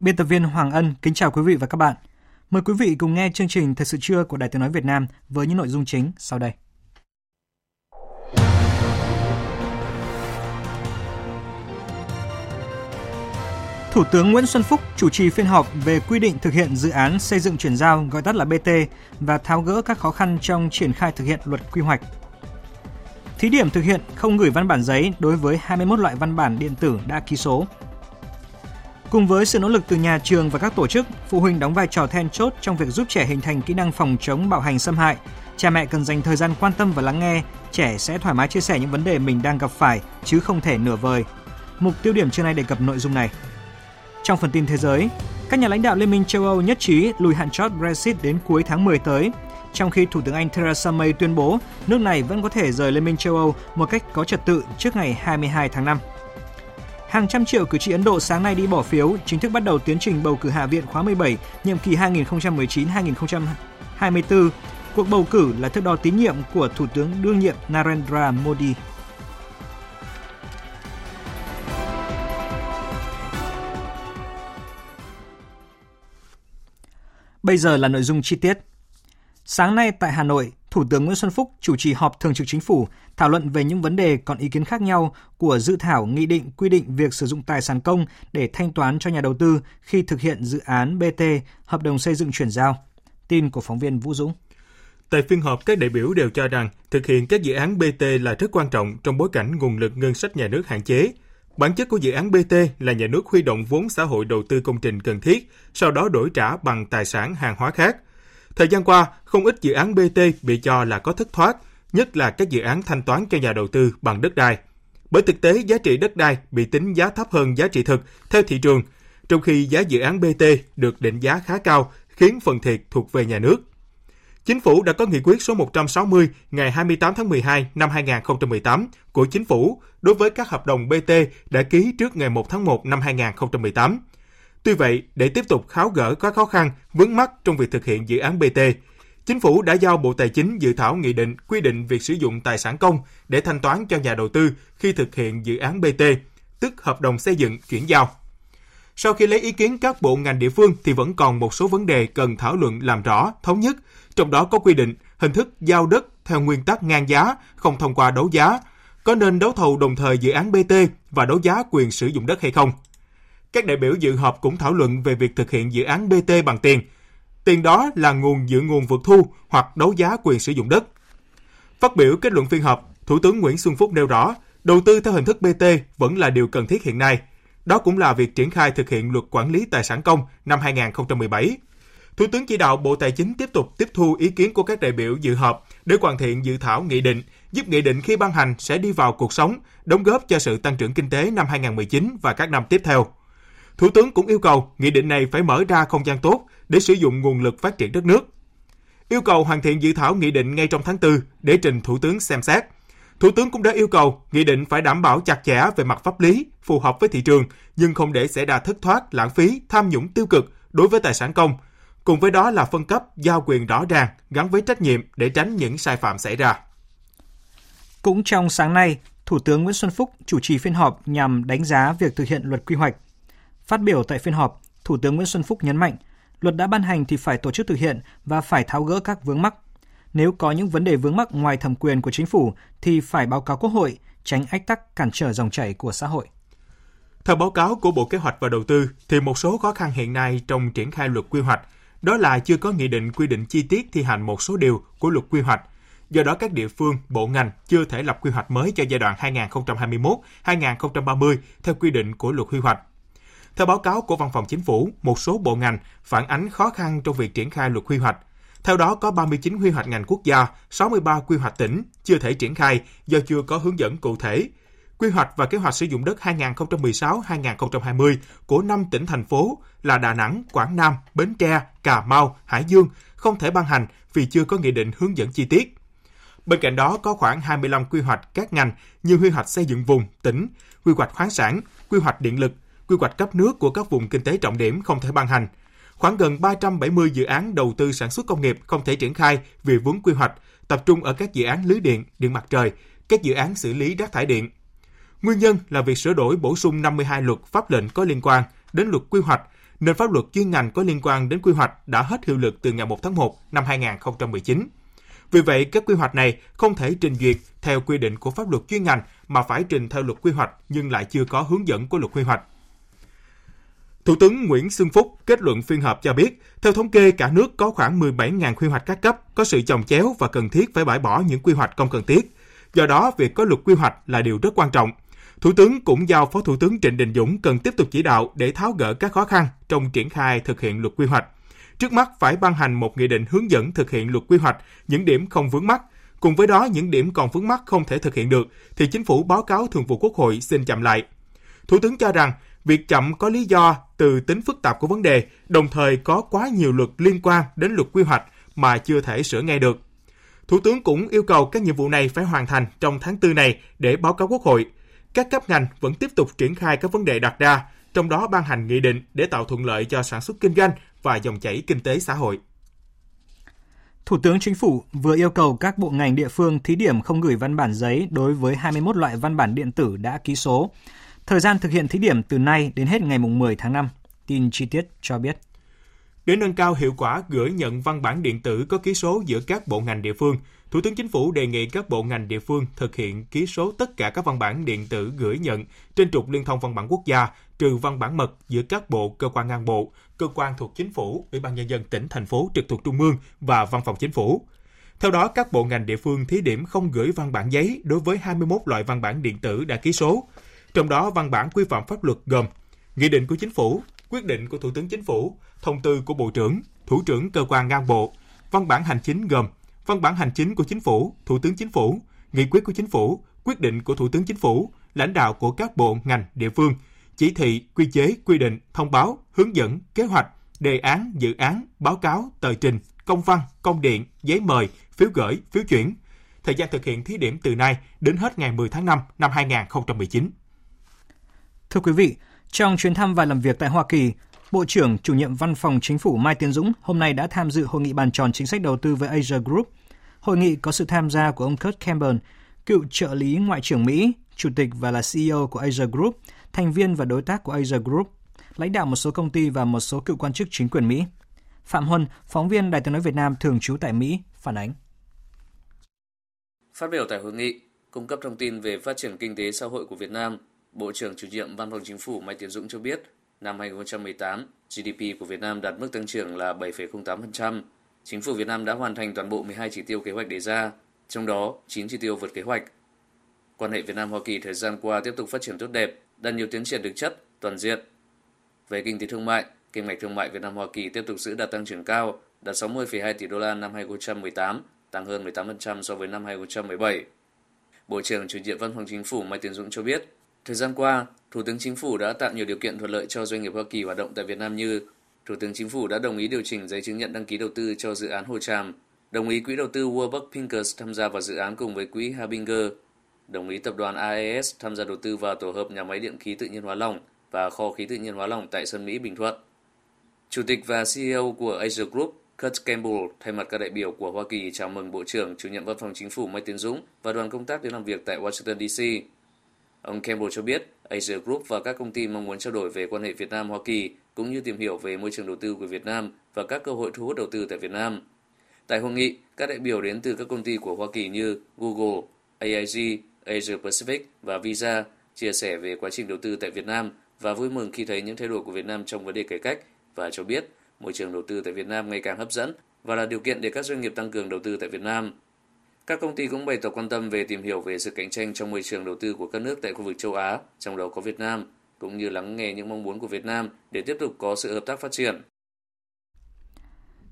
Biên tập viên Hoàng Ân kính chào quý vị và các bạn. Mời quý vị cùng nghe chương trình Thời sự trưa của Đài Tiếng nói Việt Nam với những nội dung chính sau đây. Thủ tướng Nguyễn Xuân Phúc chủ trì phiên họp về quy định thực hiện dự án xây dựng chuyển giao gọi tắt là BT và tháo gỡ các khó khăn trong triển khai thực hiện luật quy hoạch. Thí điểm thực hiện không gửi văn bản giấy đối với 21 loại văn bản điện tử đã ký số. Cùng với sự nỗ lực từ nhà trường và các tổ chức, phụ huynh đóng vai trò then chốt trong việc giúp trẻ hình thành kỹ năng phòng chống bạo hành xâm hại. Cha mẹ cần dành thời gian quan tâm và lắng nghe, trẻ sẽ thoải mái chia sẻ những vấn đề mình đang gặp phải chứ không thể nửa vời. Mục tiêu điểm trưa nay đề cập nội dung này. Trong phần tin thế giới, các nhà lãnh đạo Liên minh châu Âu nhất trí lùi hạn chót Brexit đến cuối tháng 10 tới, trong khi Thủ tướng Anh Theresa May tuyên bố nước này vẫn có thể rời Liên minh châu Âu một cách có trật tự trước ngày 22 tháng 5. Hàng trăm triệu cử tri Ấn Độ sáng nay đi bỏ phiếu, chính thức bắt đầu tiến trình bầu cử Hạ viện khóa 17, nhiệm kỳ 2019-2024. Cuộc bầu cử là thước đo tín nhiệm của Thủ tướng đương nhiệm Narendra Modi. Bây giờ là nội dung chi tiết. Sáng nay tại Hà Nội, Thủ tướng Nguyễn Xuân Phúc chủ trì họp thường trực chính phủ thảo luận về những vấn đề còn ý kiến khác nhau của dự thảo nghị định quy định việc sử dụng tài sản công để thanh toán cho nhà đầu tư khi thực hiện dự án BT, hợp đồng xây dựng chuyển giao. Tin của phóng viên Vũ Dũng. Tại phiên họp, các đại biểu đều cho rằng thực hiện các dự án BT là rất quan trọng trong bối cảnh nguồn lực ngân sách nhà nước hạn chế. Bản chất của dự án BT là nhà nước huy động vốn xã hội đầu tư công trình cần thiết, sau đó đổi trả bằng tài sản hàng hóa khác. Thời gian qua, không ít dự án BT bị cho là có thất thoát, nhất là các dự án thanh toán cho nhà đầu tư bằng đất đai. Bởi thực tế giá trị đất đai bị tính giá thấp hơn giá trị thực theo thị trường, trong khi giá dự án BT được định giá khá cao khiến phần thiệt thuộc về nhà nước. Chính phủ đã có nghị quyết số 160 ngày 28 tháng 12 năm 2018 của Chính phủ đối với các hợp đồng BT đã ký trước ngày 1 tháng 1 năm 2018. Tuy vậy, để tiếp tục tháo gỡ các khó khăn, vướng mắc trong việc thực hiện dự án BT, Chính phủ đã giao Bộ Tài chính dự thảo nghị định quy định việc sử dụng tài sản công để thanh toán cho nhà đầu tư khi thực hiện dự án BT, tức hợp đồng xây dựng chuyển giao. Sau khi lấy ý kiến các bộ ngành địa phương thì vẫn còn một số vấn đề cần thảo luận làm rõ, thống nhất, trong đó có quy định hình thức giao đất theo nguyên tắc ngang giá, không thông qua đấu giá, có nên đấu thầu đồng thời dự án BT và đấu giá quyền sử dụng đất hay không. Các đại biểu dự họp cũng thảo luận về việc thực hiện dự án BT bằng tiền. Tiền đó là nguồn dự nguồn vượt thu hoặc đấu giá quyền sử dụng đất. Phát biểu kết luận phiên họp, Thủ tướng Nguyễn Xuân Phúc nêu rõ, đầu tư theo hình thức BT vẫn là điều cần thiết hiện nay. Đó cũng là việc triển khai thực hiện luật quản lý tài sản công năm 2017. Thủ tướng chỉ đạo Bộ Tài chính tiếp tục tiếp thu ý kiến của các đại biểu dự họp để hoàn thiện dự thảo nghị định, giúp nghị định khi ban hành sẽ đi vào cuộc sống, đóng góp cho sự tăng trưởng kinh tế năm 2019 và các năm tiếp theo. Thủ tướng cũng yêu cầu nghị định này phải mở ra không gian tốt để sử dụng nguồn lực phát triển đất nước. Yêu cầu hoàn thiện dự thảo nghị định ngay trong tháng 4 để trình Thủ tướng xem xét. Thủ tướng cũng đã yêu cầu nghị định phải đảm bảo chặt chẽ về mặt pháp lý, phù hợp với thị trường, nhưng không để xảy ra thất thoát, lãng phí, tham nhũng tiêu cực đối với tài sản công. Cùng với đó là phân cấp, giao quyền rõ ràng, gắn với trách nhiệm để tránh những sai phạm xảy ra. Cũng trong sáng nay, Thủ tướng Nguyễn Xuân Phúc chủ trì phiên họp nhằm đánh giá việc thực hiện luật quy hoạch Phát biểu tại phiên họp, Thủ tướng Nguyễn Xuân Phúc nhấn mạnh, luật đã ban hành thì phải tổ chức thực hiện và phải tháo gỡ các vướng mắc. Nếu có những vấn đề vướng mắc ngoài thẩm quyền của chính phủ thì phải báo cáo Quốc hội, tránh ách tắc cản trở dòng chảy của xã hội. Theo báo cáo của Bộ Kế hoạch và Đầu tư, thì một số khó khăn hiện nay trong triển khai luật quy hoạch đó là chưa có nghị định quy định chi tiết thi hành một số điều của luật quy hoạch. Do đó các địa phương, bộ ngành chưa thể lập quy hoạch mới cho giai đoạn 2021-2030 theo quy định của luật quy hoạch. Theo báo cáo của Văn phòng Chính phủ, một số bộ ngành phản ánh khó khăn trong việc triển khai luật quy hoạch. Theo đó, có 39 quy hoạch ngành quốc gia, 63 quy hoạch tỉnh chưa thể triển khai do chưa có hướng dẫn cụ thể. Quy hoạch và kế hoạch sử dụng đất 2016-2020 của 5 tỉnh thành phố là Đà Nẵng, Quảng Nam, Bến Tre, Cà Mau, Hải Dương không thể ban hành vì chưa có nghị định hướng dẫn chi tiết. Bên cạnh đó có khoảng 25 quy hoạch các ngành như quy hoạch xây dựng vùng, tỉnh, quy hoạch khoáng sản, quy hoạch điện lực, quy hoạch cấp nước của các vùng kinh tế trọng điểm không thể ban hành. Khoảng gần 370 dự án đầu tư sản xuất công nghiệp không thể triển khai vì vướng quy hoạch, tập trung ở các dự án lưới điện, điện mặt trời, các dự án xử lý rác thải điện. Nguyên nhân là việc sửa đổi bổ sung 52 luật pháp lệnh có liên quan đến luật quy hoạch, nên pháp luật chuyên ngành có liên quan đến quy hoạch đã hết hiệu lực từ ngày 1 tháng 1 năm 2019. Vì vậy, các quy hoạch này không thể trình duyệt theo quy định của pháp luật chuyên ngành mà phải trình theo luật quy hoạch nhưng lại chưa có hướng dẫn của luật quy hoạch. Thủ tướng Nguyễn Xuân Phúc kết luận phiên họp cho biết, theo thống kê cả nước có khoảng 17.000 quy hoạch các cấp, có sự chồng chéo và cần thiết phải bãi bỏ những quy hoạch không cần thiết. Do đó, việc có luật quy hoạch là điều rất quan trọng. Thủ tướng cũng giao Phó Thủ tướng Trịnh Đình Dũng cần tiếp tục chỉ đạo để tháo gỡ các khó khăn trong triển khai thực hiện luật quy hoạch. Trước mắt phải ban hành một nghị định hướng dẫn thực hiện luật quy hoạch, những điểm không vướng mắc. Cùng với đó, những điểm còn vướng mắc không thể thực hiện được thì chính phủ báo cáo Thường vụ Quốc hội xin chậm lại. Thủ tướng cho rằng việc chậm có lý do từ tính phức tạp của vấn đề, đồng thời có quá nhiều luật liên quan đến luật quy hoạch mà chưa thể sửa ngay được. Thủ tướng cũng yêu cầu các nhiệm vụ này phải hoàn thành trong tháng 4 này để báo cáo Quốc hội. Các cấp ngành vẫn tiếp tục triển khai các vấn đề đặt ra, trong đó ban hành nghị định để tạo thuận lợi cho sản xuất kinh doanh và dòng chảy kinh tế xã hội. Thủ tướng Chính phủ vừa yêu cầu các bộ ngành địa phương thí điểm không gửi văn bản giấy đối với 21 loại văn bản điện tử đã ký số. Thời gian thực hiện thí điểm từ nay đến hết ngày 10 tháng 5. Tin chi tiết cho biết. Để nâng cao hiệu quả gửi nhận văn bản điện tử có ký số giữa các bộ ngành địa phương, Thủ tướng Chính phủ đề nghị các bộ ngành địa phương thực hiện ký số tất cả các văn bản điện tử gửi nhận trên trục liên thông văn bản quốc gia, trừ văn bản mật giữa các bộ, cơ quan ngang bộ, cơ quan thuộc chính phủ, Ủy ban nhân dân tỉnh thành phố trực thuộc trung ương và văn phòng chính phủ. Theo đó, các bộ ngành địa phương thí điểm không gửi văn bản giấy đối với 21 loại văn bản điện tử đã ký số. Trong đó, văn bản quy phạm pháp luật gồm Nghị định của Chính phủ, quyết định của Thủ tướng Chính phủ, thông tư của Bộ trưởng, Thủ trưởng cơ quan ngang bộ, văn bản hành chính gồm văn bản hành chính của Chính phủ, Thủ tướng Chính phủ, nghị quyết của Chính phủ, quyết định của Thủ tướng Chính phủ, lãnh đạo của các bộ ngành địa phương, chỉ thị, quy chế, quy định, thông báo, hướng dẫn, kế hoạch, đề án, dự án, báo cáo, tờ trình, công văn, công điện, giấy mời, phiếu gửi, phiếu chuyển. Thời gian thực hiện thí điểm từ nay đến hết ngày 10 tháng 5 năm 2019. Thưa quý vị, trong chuyến thăm và làm việc tại Hoa Kỳ, Bộ trưởng chủ nhiệm Văn phòng Chính phủ Mai Tiến Dũng hôm nay đã tham dự hội nghị bàn tròn chính sách đầu tư với Asia Group. Hội nghị có sự tham gia của ông Kurt Campbell, cựu trợ lý Ngoại trưởng Mỹ, chủ tịch và là CEO của Asia Group, thành viên và đối tác của Asia Group, lãnh đạo một số công ty và một số cựu quan chức chính quyền Mỹ. Phạm Huân, phóng viên Đài tiếng nói Việt Nam thường trú tại Mỹ, phản ánh. Phát biểu tại hội nghị, cung cấp thông tin về phát triển kinh tế xã hội của Việt Nam, Bộ trưởng chủ nhiệm Văn phòng Chính phủ Mai Tiến Dũng cho biết, năm 2018, GDP của Việt Nam đạt mức tăng trưởng là 7,08%. Chính phủ Việt Nam đã hoàn thành toàn bộ 12 chỉ tiêu kế hoạch đề ra, trong đó 9 chỉ tiêu vượt kế hoạch. Quan hệ Việt Nam Hoa Kỳ thời gian qua tiếp tục phát triển tốt đẹp, đạt nhiều tiến triển thực chất, toàn diện. Về kinh tế thương mại, kim ngạch thương mại Việt Nam Hoa Kỳ tiếp tục giữ đạt tăng trưởng cao, đạt 60,2 tỷ đô la năm 2018, tăng hơn 18% so với năm 2017. Bộ trưởng chủ nhiệm Văn phòng Chính phủ Mai Tiến Dũng cho biết, Thời gian qua, Thủ tướng Chính phủ đã tạo nhiều điều kiện thuận lợi cho doanh nghiệp Hoa Kỳ hoạt động tại Việt Nam như Thủ tướng Chính phủ đã đồng ý điều chỉnh giấy chứng nhận đăng ký đầu tư cho dự án Hồ Tràm, đồng ý quỹ đầu tư Warburg Pincus tham gia vào dự án cùng với quỹ Habinger, đồng ý tập đoàn AES tham gia đầu tư vào tổ hợp nhà máy điện khí tự nhiên hóa lỏng và kho khí tự nhiên hóa lỏng tại Sơn Mỹ, Bình Thuận. Chủ tịch và CEO của Asia Group Kurt Campbell thay mặt các đại biểu của Hoa Kỳ chào mừng Bộ trưởng chủ nhiệm Văn phòng Chính phủ Mai Tiến Dũng và đoàn công tác đến làm việc tại Washington DC. Ông Campbell cho biết Asia Group và các công ty mong muốn trao đổi về quan hệ Việt Nam-Hoa Kỳ cũng như tìm hiểu về môi trường đầu tư của Việt Nam và các cơ hội thu hút đầu tư tại Việt Nam. Tại hội nghị, các đại biểu đến từ các công ty của Hoa Kỳ như Google, AIG, Asia Pacific và Visa chia sẻ về quá trình đầu tư tại Việt Nam và vui mừng khi thấy những thay đổi của Việt Nam trong vấn đề cải cách và cho biết môi trường đầu tư tại Việt Nam ngày càng hấp dẫn và là điều kiện để các doanh nghiệp tăng cường đầu tư tại Việt Nam. Các công ty cũng bày tỏ quan tâm về tìm hiểu về sự cạnh tranh trong môi trường đầu tư của các nước tại khu vực châu Á, trong đó có Việt Nam, cũng như lắng nghe những mong muốn của Việt Nam để tiếp tục có sự hợp tác phát triển.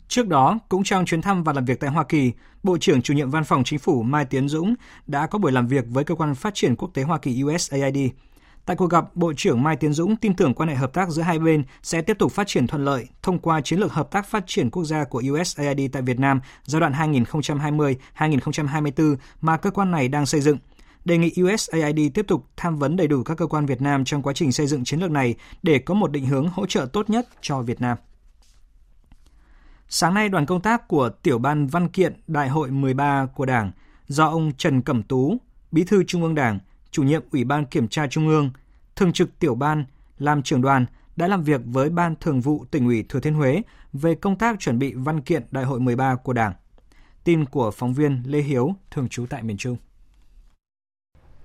Trước đó, cũng trong chuyến thăm và làm việc tại Hoa Kỳ, Bộ trưởng chủ nhiệm Văn phòng Chính phủ Mai Tiến Dũng đã có buổi làm việc với cơ quan phát triển quốc tế Hoa Kỳ USAID. Tại cuộc gặp, Bộ trưởng Mai Tiến Dũng tin tưởng quan hệ hợp tác giữa hai bên sẽ tiếp tục phát triển thuận lợi thông qua chiến lược hợp tác phát triển quốc gia của USAID tại Việt Nam giai đoạn 2020-2024 mà cơ quan này đang xây dựng. Đề nghị USAID tiếp tục tham vấn đầy đủ các cơ quan Việt Nam trong quá trình xây dựng chiến lược này để có một định hướng hỗ trợ tốt nhất cho Việt Nam. Sáng nay, đoàn công tác của Tiểu ban Văn kiện Đại hội 13 của Đảng do ông Trần Cẩm Tú, Bí thư Trung ương Đảng, chủ nhiệm Ủy ban Kiểm tra Trung ương, thường trực Tiểu ban làm trưởng đoàn đã làm việc với Ban Thường vụ tỉnh ủy Thừa Thiên Huế về công tác chuẩn bị văn kiện Đại hội 13 của Đảng. Tin của phóng viên Lê Hiếu, thường trú tại miền Trung.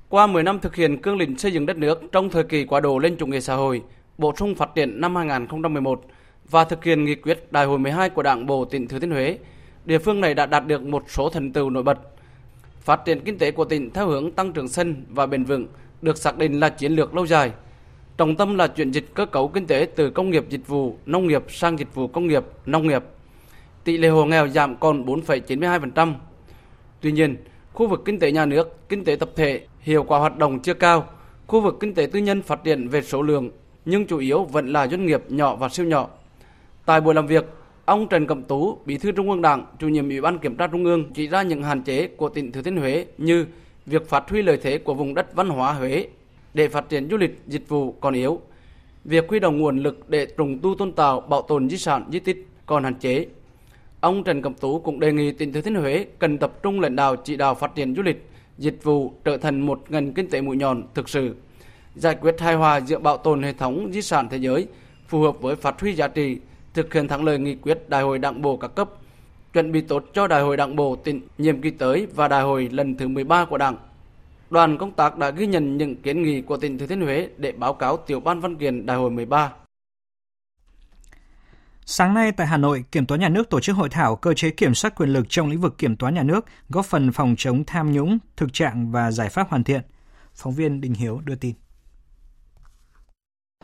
Qua 10 năm thực hiện cương lĩnh xây dựng đất nước trong thời kỳ quá độ lên chủ nghĩa xã hội, bổ sung phát triển năm 2011 và thực hiện nghị quyết Đại hội 12 của Đảng bộ tỉnh Thừa Thiên Huế, địa phương này đã đạt được một số thành tựu nổi bật. Phát triển kinh tế của tỉnh theo hướng tăng trưởng xanh và bền vững được xác định là chiến lược lâu dài. Trọng tâm là chuyển dịch cơ cấu kinh tế từ công nghiệp dịch vụ nông nghiệp sang dịch vụ công nghiệp nông nghiệp. Tỷ lệ hộ nghèo giảm còn 4,92%. Tuy nhiên, khu vực kinh tế nhà nước, kinh tế tập thể, hiệu quả hoạt động chưa cao, khu vực kinh tế tư nhân phát triển về số lượng nhưng chủ yếu vẫn là doanh nghiệp nhỏ và siêu nhỏ. Tại buổi làm việc, ông Trần Cẩm Tú, Bí thư Trung ương Đảng, chủ nhiệm Ủy ban Kiểm tra Trung ương chỉ ra những hạn chế của tỉnh Thừa Thiên Huế như việc phát huy lợi thế của vùng đất văn hóa Huế để phát triển du lịch dịch vụ còn yếu, việc huy động nguồn lực để trùng tu tôn tạo bảo tồn di sản di tích còn hạn chế. Ông Trần Cẩm Tú cũng đề nghị tỉnh Thừa Thiên Huế cần tập trung lãnh đạo chỉ đạo phát triển du lịch, dịch vụ trở thành một ngành kinh tế mũi nhọn thực sự, giải quyết hài hòa giữa bảo tồn hệ thống di sản thế giới phù hợp với phát huy giá trị thực hiện thắng lợi nghị quyết Đại hội Đảng bộ các cấp, chuẩn bị tốt cho Đại hội Đảng bộ tỉnh nhiệm kỳ tới và Đại hội lần thứ 13 của Đảng. Đoàn công tác đã ghi nhận những kiến nghị của tỉnh Thừa Thiên Huế để báo cáo tiểu ban văn kiện Đại hội 13. Sáng nay tại Hà Nội, Kiểm toán nhà nước tổ chức hội thảo cơ chế kiểm soát quyền lực trong lĩnh vực kiểm toán nhà nước, góp phần phòng chống tham nhũng, thực trạng và giải pháp hoàn thiện. Phóng viên Đình Hiếu đưa tin.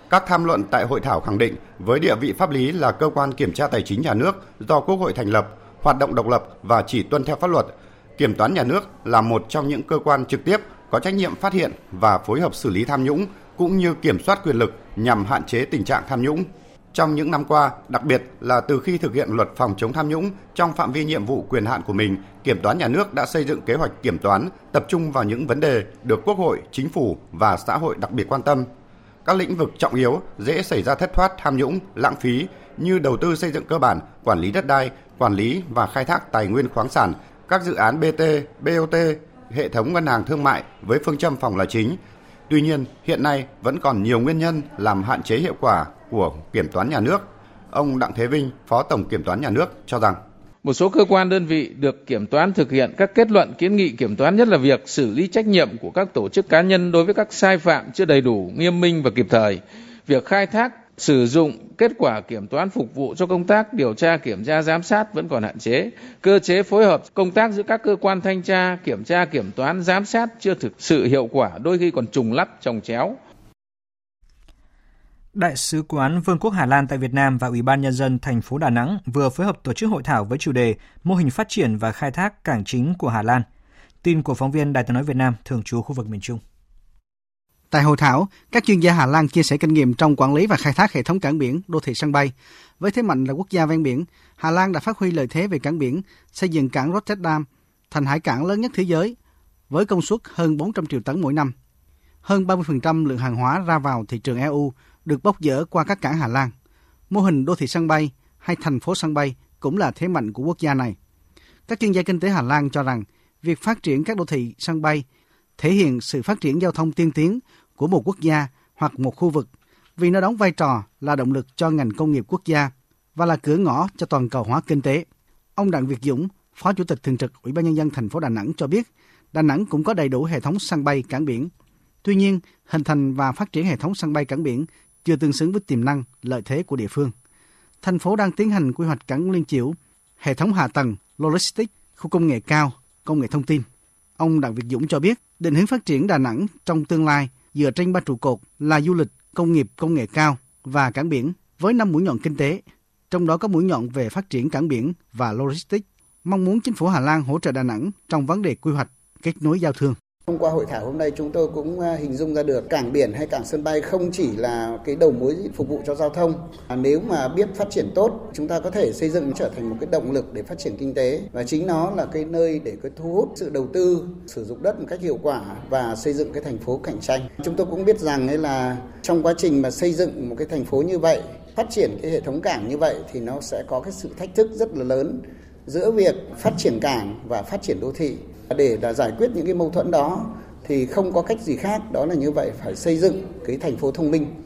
Các tham luận tại hội thảo khẳng định với địa vị pháp lý là cơ quan kiểm tra tài chính nhà nước do Quốc hội thành lập, hoạt động độc lập và chỉ tuân theo pháp luật, Kiểm toán nhà nước là một trong những cơ quan trực tiếp có trách nhiệm phát hiện và phối hợp xử lý tham nhũng cũng như kiểm soát quyền lực nhằm hạn chế tình trạng tham nhũng. Trong những năm qua, đặc biệt là từ khi thực hiện luật phòng chống tham nhũng trong phạm vi nhiệm vụ quyền hạn của mình, Kiểm toán nhà nước đã xây dựng kế hoạch kiểm toán tập trung vào những vấn đề được Quốc hội, chính phủ và xã hội đặc biệt quan tâm các lĩnh vực trọng yếu dễ xảy ra thất thoát tham nhũng, lãng phí như đầu tư xây dựng cơ bản, quản lý đất đai, quản lý và khai thác tài nguyên khoáng sản, các dự án BT, BOT, hệ thống ngân hàng thương mại với phương châm phòng là chính. Tuy nhiên, hiện nay vẫn còn nhiều nguyên nhân làm hạn chế hiệu quả của kiểm toán nhà nước. Ông Đặng Thế Vinh, Phó Tổng Kiểm toán Nhà nước cho rằng một số cơ quan đơn vị được kiểm toán thực hiện các kết luận kiến nghị kiểm toán nhất là việc xử lý trách nhiệm của các tổ chức cá nhân đối với các sai phạm chưa đầy đủ, nghiêm minh và kịp thời. Việc khai thác sử dụng kết quả kiểm toán phục vụ cho công tác điều tra kiểm tra giám sát vẫn còn hạn chế cơ chế phối hợp công tác giữa các cơ quan thanh tra kiểm tra kiểm toán giám sát chưa thực sự hiệu quả đôi khi còn trùng lắp trồng chéo Đại sứ quán Vương quốc Hà Lan tại Việt Nam và Ủy ban Nhân dân thành phố Đà Nẵng vừa phối hợp tổ chức hội thảo với chủ đề Mô hình phát triển và khai thác cảng chính của Hà Lan. Tin của phóng viên Đài tiếng nói Việt Nam thường trú khu vực miền Trung. Tại hội thảo, các chuyên gia Hà Lan chia sẻ kinh nghiệm trong quản lý và khai thác hệ thống cảng biển, đô thị sân bay. Với thế mạnh là quốc gia ven biển, Hà Lan đã phát huy lợi thế về cảng biển, xây dựng cảng Rotterdam thành hải cảng lớn nhất thế giới, với công suất hơn 400 triệu tấn mỗi năm. Hơn 30% lượng hàng hóa ra vào thị trường EU được bốc dỡ qua các cảng Hà Lan. Mô hình đô thị sân bay hay thành phố sân bay cũng là thế mạnh của quốc gia này. Các chuyên gia kinh tế Hà Lan cho rằng việc phát triển các đô thị sân bay thể hiện sự phát triển giao thông tiên tiến của một quốc gia hoặc một khu vực vì nó đóng vai trò là động lực cho ngành công nghiệp quốc gia và là cửa ngõ cho toàn cầu hóa kinh tế. Ông Đặng Việt Dũng, Phó Chủ tịch thường trực Ủy ban nhân dân thành phố Đà Nẵng cho biết, Đà Nẵng cũng có đầy đủ hệ thống sân bay cảng biển. Tuy nhiên, hình thành và phát triển hệ thống sân bay cảng biển chưa tương xứng với tiềm năng, lợi thế của địa phương. Thành phố đang tiến hành quy hoạch cảng Liên Chiểu, hệ thống hạ tầng, logistics, khu công nghệ cao, công nghệ thông tin. Ông Đặng Việt Dũng cho biết, định hướng phát triển Đà Nẵng trong tương lai dựa trên ba trụ cột là du lịch, công nghiệp công nghệ cao và cảng biển với năm mũi nhọn kinh tế, trong đó có mũi nhọn về phát triển cảng biển và logistics. Mong muốn chính phủ Hà Lan hỗ trợ Đà Nẵng trong vấn đề quy hoạch, kết nối giao thương. Thông qua hội thảo hôm nay chúng tôi cũng à, hình dung ra được cảng biển hay cảng sân bay không chỉ là cái đầu mối phục vụ cho giao thông. Nếu mà biết phát triển tốt, chúng ta có thể xây dựng trở thành một cái động lực để phát triển kinh tế và chính nó là cái nơi để cái thu hút sự đầu tư, sử dụng đất một cách hiệu quả và xây dựng cái thành phố cạnh tranh. Chúng tôi cũng biết rằng ấy là trong quá trình mà xây dựng một cái thành phố như vậy, phát triển cái hệ thống cảng như vậy thì nó sẽ có cái sự thách thức rất là lớn giữa việc phát triển cảng và phát triển đô thị để đã giải quyết những cái mâu thuẫn đó thì không có cách gì khác đó là như vậy phải xây dựng cái thành phố thông minh.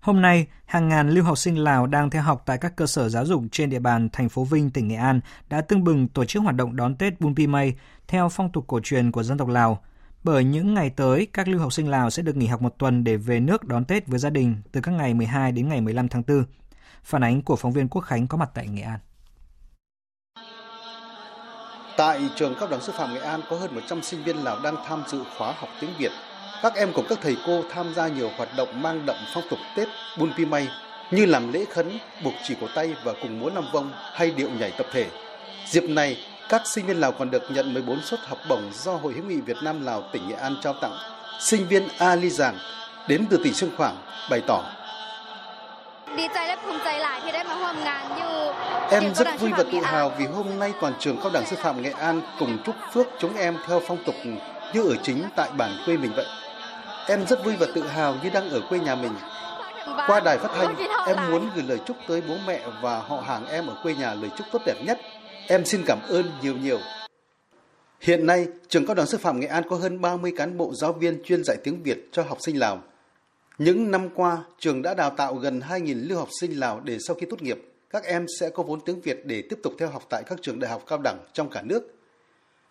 Hôm nay, hàng ngàn lưu học sinh Lào đang theo học tại các cơ sở giáo dục trên địa bàn thành phố Vinh, tỉnh Nghệ An đã tưng bừng tổ chức hoạt động đón Tết Bun Pi theo phong tục cổ truyền của dân tộc Lào. Bởi những ngày tới, các lưu học sinh Lào sẽ được nghỉ học một tuần để về nước đón Tết với gia đình từ các ngày 12 đến ngày 15 tháng 4. Phản ánh của phóng viên Quốc Khánh có mặt tại Nghệ An. Tại trường cao đẳng sư phạm Nghệ An có hơn 100 sinh viên Lào đang tham dự khóa học tiếng Việt. Các em cùng các thầy cô tham gia nhiều hoạt động mang đậm phong tục Tết Bun Pi May như làm lễ khấn, buộc chỉ cổ tay và cùng múa năm vong hay điệu nhảy tập thể. Dịp này, các sinh viên Lào còn được nhận 14 suất học bổng do Hội hữu nghị Việt Nam Lào tỉnh Nghệ An trao tặng. Sinh viên A Giàng đến từ tỉnh Sương Khoảng bày tỏ Em rất vui và tự hào vì hôm nay toàn trường cao đẳng sư phạm Nghệ An cùng chúc phước chúng em theo phong tục như ở chính tại bản quê mình vậy. Em rất vui và tự hào như đang ở quê nhà mình. Qua đài phát thanh, em muốn gửi lời chúc tới bố mẹ và họ hàng em ở quê nhà lời chúc tốt đẹp nhất. Em xin cảm ơn nhiều nhiều. Hiện nay, trường cao đẳng sư phạm Nghệ An có hơn 30 cán bộ giáo viên chuyên dạy tiếng Việt cho học sinh Lào. Những năm qua, trường đã đào tạo gần 2.000 lưu học sinh Lào để sau khi tốt nghiệp, các em sẽ có vốn tiếng Việt để tiếp tục theo học tại các trường đại học cao đẳng trong cả nước.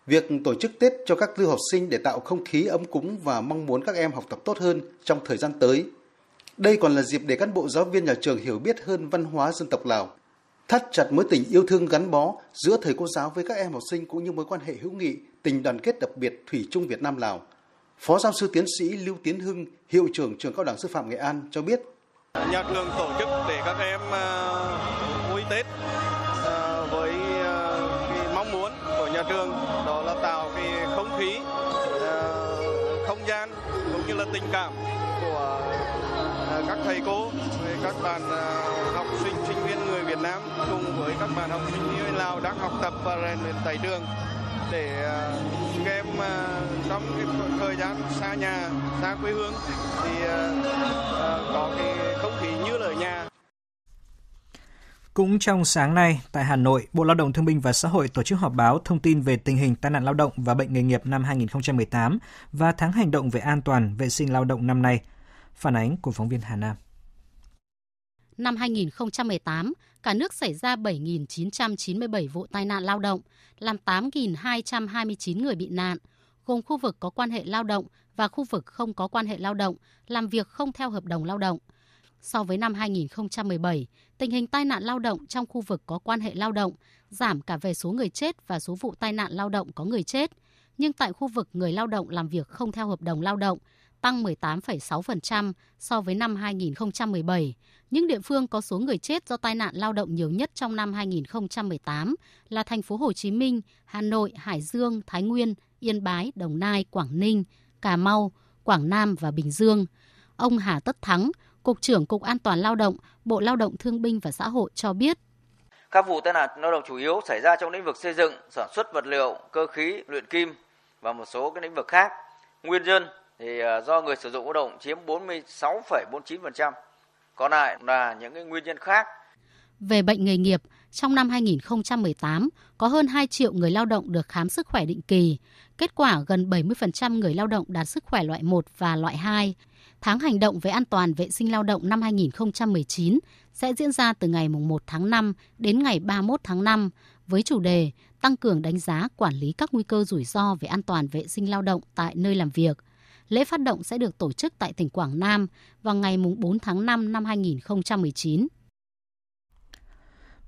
Việc tổ chức Tết cho các lưu học sinh để tạo không khí ấm cúng và mong muốn các em học tập tốt hơn trong thời gian tới. Đây còn là dịp để cán bộ giáo viên nhà trường hiểu biết hơn văn hóa dân tộc Lào, thắt chặt mối tình yêu thương gắn bó giữa thầy cô giáo với các em học sinh cũng như mối quan hệ hữu nghị, tình đoàn kết đặc biệt thủy chung Việt Nam Lào. Phó giáo sư tiến sĩ Lưu Tiến Hưng, hiệu trưởng trường cao đẳng sư phạm Nghệ An cho biết. Nhà trường tổ chức để các em à, vui Tết à, với à, cái mong muốn của nhà trường đó là tạo cái không khí, không gian cũng như là tình cảm của các thầy cô, với các bạn học sinh, sinh viên người Việt Nam cùng với các bạn học sinh người Lào đang học tập và rèn luyện tại trường để uh, các em uh, trong cái thời gian xa nhà, xa quê hương thì uh, có cái không khí như là ở nhà. Cũng trong sáng nay, tại Hà Nội, Bộ Lao động Thương binh và Xã hội tổ chức họp báo thông tin về tình hình tai nạn lao động và bệnh nghề nghiệp năm 2018 và tháng hành động về an toàn vệ sinh lao động năm nay. Phản ánh của phóng viên Hà Nam. Năm 2018, cả nước xảy ra 7.997 vụ tai nạn lao động, làm 8.229 người bị nạn, gồm khu vực có quan hệ lao động và khu vực không có quan hệ lao động, làm việc không theo hợp đồng lao động. So với năm 2017, tình hình tai nạn lao động trong khu vực có quan hệ lao động giảm cả về số người chết và số vụ tai nạn lao động có người chết. Nhưng tại khu vực người lao động làm việc không theo hợp đồng lao động, tăng 18,6% so với năm 2017. Những địa phương có số người chết do tai nạn lao động nhiều nhất trong năm 2018 là thành phố Hồ Chí Minh, Hà Nội, Hải Dương, Thái Nguyên, Yên Bái, Đồng Nai, Quảng Ninh, Cà Mau, Quảng Nam và Bình Dương. Ông Hà Tất Thắng, Cục trưởng Cục An toàn Lao động, Bộ Lao động Thương binh và Xã hội cho biết. Các vụ tai nạn lao động chủ yếu xảy ra trong lĩnh vực xây dựng, sản xuất vật liệu, cơ khí, luyện kim và một số cái lĩnh vực khác. Nguyên nhân thì à, do người sử dụng lao động chiếm 46,49%. Còn lại là những cái nguyên nhân khác. Về bệnh nghề nghiệp, trong năm 2018 có hơn 2 triệu người lao động được khám sức khỏe định kỳ. Kết quả gần 70% người lao động đạt sức khỏe loại 1 và loại 2. Tháng hành động về an toàn vệ sinh lao động năm 2019 sẽ diễn ra từ ngày 1 tháng 5 đến ngày 31 tháng 5 với chủ đề tăng cường đánh giá quản lý các nguy cơ rủi ro về an toàn vệ sinh lao động tại nơi làm việc. Lễ phát động sẽ được tổ chức tại tỉnh Quảng Nam vào ngày 4 tháng 5 năm 2019.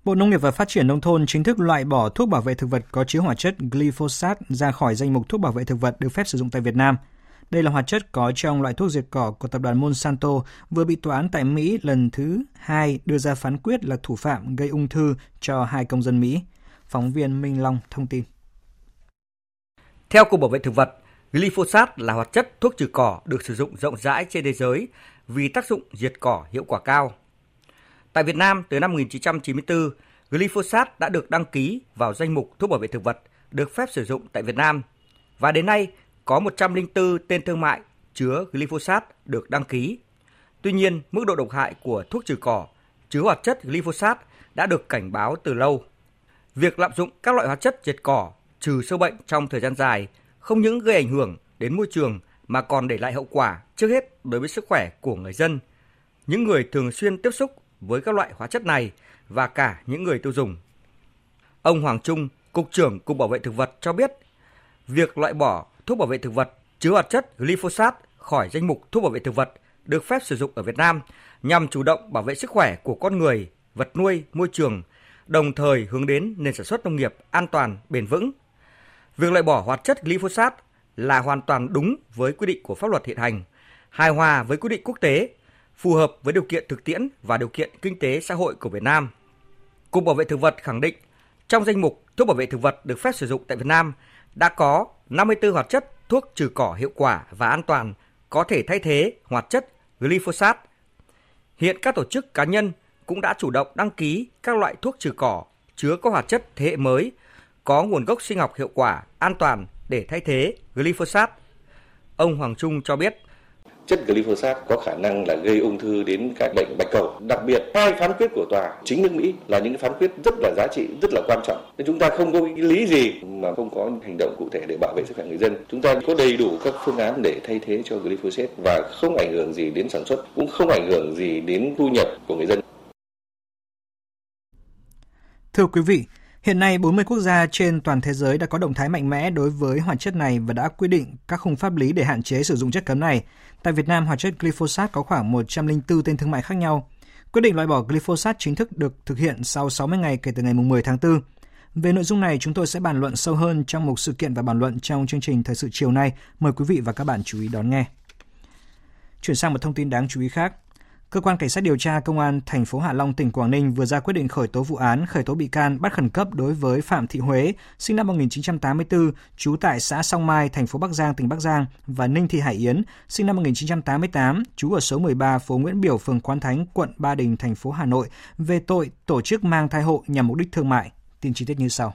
Bộ Nông nghiệp và Phát triển Nông thôn chính thức loại bỏ thuốc bảo vệ thực vật có chứa hoạt chất glyphosate ra khỏi danh mục thuốc bảo vệ thực vật được phép sử dụng tại Việt Nam. Đây là hoạt chất có trong loại thuốc diệt cỏ của tập đoàn Monsanto vừa bị tòa án tại Mỹ lần thứ hai đưa ra phán quyết là thủ phạm gây ung thư cho hai công dân Mỹ. Phóng viên Minh Long thông tin. Theo Cục Bảo vệ Thực vật, glyphosate là hoạt chất thuốc trừ cỏ được sử dụng rộng rãi trên thế giới vì tác dụng diệt cỏ hiệu quả cao. Tại Việt Nam, từ năm 1994, glyphosate đã được đăng ký vào danh mục thuốc bảo vệ thực vật được phép sử dụng tại Việt Nam. Và đến nay, có 104 tên thương mại chứa glyphosate được đăng ký. Tuy nhiên, mức độ độc hại của thuốc trừ cỏ chứa hoạt chất glyphosate đã được cảnh báo từ lâu. Việc lạm dụng các loại hóa chất diệt cỏ trừ sâu bệnh trong thời gian dài không những gây ảnh hưởng đến môi trường mà còn để lại hậu quả trước hết đối với sức khỏe của người dân, những người thường xuyên tiếp xúc với các loại hóa chất này và cả những người tiêu dùng. Ông Hoàng Trung, Cục trưởng Cục Bảo vệ Thực vật cho biết, việc loại bỏ thuốc bảo vệ thực vật chứa hoạt chất glyphosate khỏi danh mục thuốc bảo vệ thực vật được phép sử dụng ở Việt Nam nhằm chủ động bảo vệ sức khỏe của con người, vật nuôi, môi trường, đồng thời hướng đến nền sản xuất nông nghiệp an toàn, bền vững. Việc loại bỏ hoạt chất glyphosate là hoàn toàn đúng với quy định của pháp luật hiện hành, hài hòa với quy định quốc tế, phù hợp với điều kiện thực tiễn và điều kiện kinh tế xã hội của Việt Nam. Cục Bảo vệ thực vật khẳng định trong danh mục thuốc bảo vệ thực vật được phép sử dụng tại Việt Nam đã có 54 hoạt chất thuốc trừ cỏ hiệu quả và an toàn có thể thay thế hoạt chất glyphosate. Hiện các tổ chức cá nhân cũng đã chủ động đăng ký các loại thuốc trừ cỏ chứa có hoạt chất thế hệ mới, có nguồn gốc sinh học hiệu quả, an toàn để thay thế glyphosate. Ông Hoàng Trung cho biết chất glyphosate có khả năng là gây ung thư đến các bệnh bạch cầu. Đặc biệt hai phán quyết của tòa chính nước Mỹ là những phán quyết rất là giá trị, rất là quan trọng. Nên chúng ta không có cái lý gì mà không có hành động cụ thể để bảo vệ sức khỏe người dân. Chúng ta có đầy đủ các phương án để thay thế cho glyphosate và không ảnh hưởng gì đến sản xuất, cũng không ảnh hưởng gì đến thu nhập của người dân. Thưa quý vị, Hiện nay, 40 quốc gia trên toàn thế giới đã có động thái mạnh mẽ đối với hoạt chất này và đã quy định các khung pháp lý để hạn chế sử dụng chất cấm này. Tại Việt Nam, hoạt chất glyphosate có khoảng 104 tên thương mại khác nhau. Quyết định loại bỏ glyphosate chính thức được thực hiện sau 60 ngày kể từ ngày 10 tháng 4. Về nội dung này, chúng tôi sẽ bàn luận sâu hơn trong một sự kiện và bàn luận trong chương trình Thời sự chiều nay. Mời quý vị và các bạn chú ý đón nghe. Chuyển sang một thông tin đáng chú ý khác. Cơ quan Cảnh sát điều tra Công an thành phố Hạ Long, tỉnh Quảng Ninh vừa ra quyết định khởi tố vụ án, khởi tố bị can, bắt khẩn cấp đối với Phạm Thị Huế, sinh năm 1984, trú tại xã Song Mai, thành phố Bắc Giang, tỉnh Bắc Giang và Ninh Thị Hải Yến, sinh năm 1988, trú ở số 13 phố Nguyễn Biểu, phường Quán Thánh, quận Ba Đình, thành phố Hà Nội về tội tổ chức mang thai hộ nhằm mục đích thương mại. Tin chi tiết như sau.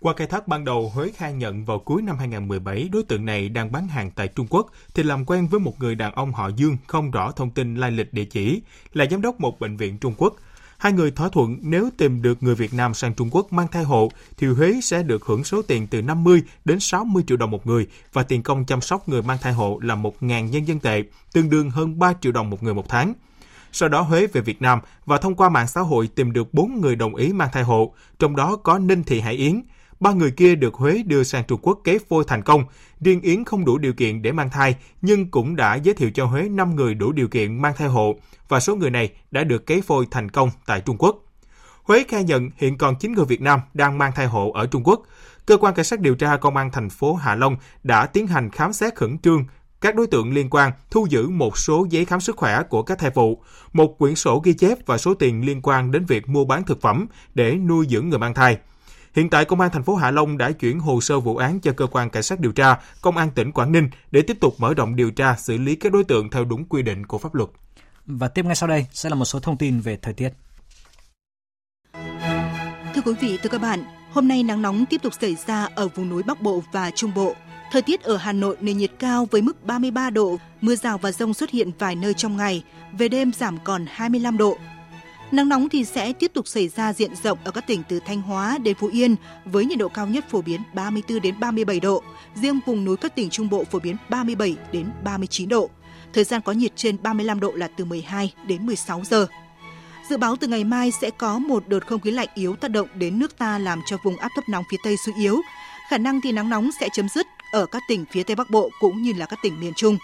Qua khai thác ban đầu, Huế khai nhận vào cuối năm 2017, đối tượng này đang bán hàng tại Trung Quốc thì làm quen với một người đàn ông họ Dương không rõ thông tin lai lịch địa chỉ, là giám đốc một bệnh viện Trung Quốc. Hai người thỏa thuận nếu tìm được người Việt Nam sang Trung Quốc mang thai hộ thì Huế sẽ được hưởng số tiền từ 50 đến 60 triệu đồng một người và tiền công chăm sóc người mang thai hộ là 1.000 nhân dân tệ, tương đương hơn 3 triệu đồng một người một tháng. Sau đó Huế về Việt Nam và thông qua mạng xã hội tìm được 4 người đồng ý mang thai hộ, trong đó có Ninh Thị Hải Yến, Ba người kia được Huế đưa sang Trung Quốc kế phôi thành công. Riêng Yến không đủ điều kiện để mang thai, nhưng cũng đã giới thiệu cho Huế 5 người đủ điều kiện mang thai hộ, và số người này đã được kế phôi thành công tại Trung Quốc. Huế khai nhận hiện còn 9 người Việt Nam đang mang thai hộ ở Trung Quốc. Cơ quan cảnh sát điều tra công an thành phố Hạ Long đã tiến hành khám xét khẩn trương các đối tượng liên quan thu giữ một số giấy khám sức khỏe của các thai phụ, một quyển sổ ghi chép và số tiền liên quan đến việc mua bán thực phẩm để nuôi dưỡng người mang thai. Hiện tại, Công an thành phố Hạ Long đã chuyển hồ sơ vụ án cho cơ quan cảnh sát điều tra Công an tỉnh Quảng Ninh để tiếp tục mở rộng điều tra xử lý các đối tượng theo đúng quy định của pháp luật. Và tiếp ngay sau đây sẽ là một số thông tin về thời tiết. Thưa quý vị, thưa các bạn, hôm nay nắng nóng tiếp tục xảy ra ở vùng núi Bắc Bộ và Trung Bộ. Thời tiết ở Hà Nội nền nhiệt cao với mức 33 độ, mưa rào và rông xuất hiện vài nơi trong ngày, về đêm giảm còn 25 độ. Nắng nóng thì sẽ tiếp tục xảy ra diện rộng ở các tỉnh từ Thanh Hóa đến Phú Yên với nhiệt độ cao nhất phổ biến 34 đến 37 độ, riêng vùng núi các tỉnh Trung Bộ phổ biến 37 đến 39 độ. Thời gian có nhiệt trên 35 độ là từ 12 đến 16 giờ. Dự báo từ ngày mai sẽ có một đợt không khí lạnh yếu tác động đến nước ta làm cho vùng áp thấp nóng phía Tây suy yếu. Khả năng thì nắng nóng sẽ chấm dứt ở các tỉnh phía Tây Bắc Bộ cũng như là các tỉnh miền Trung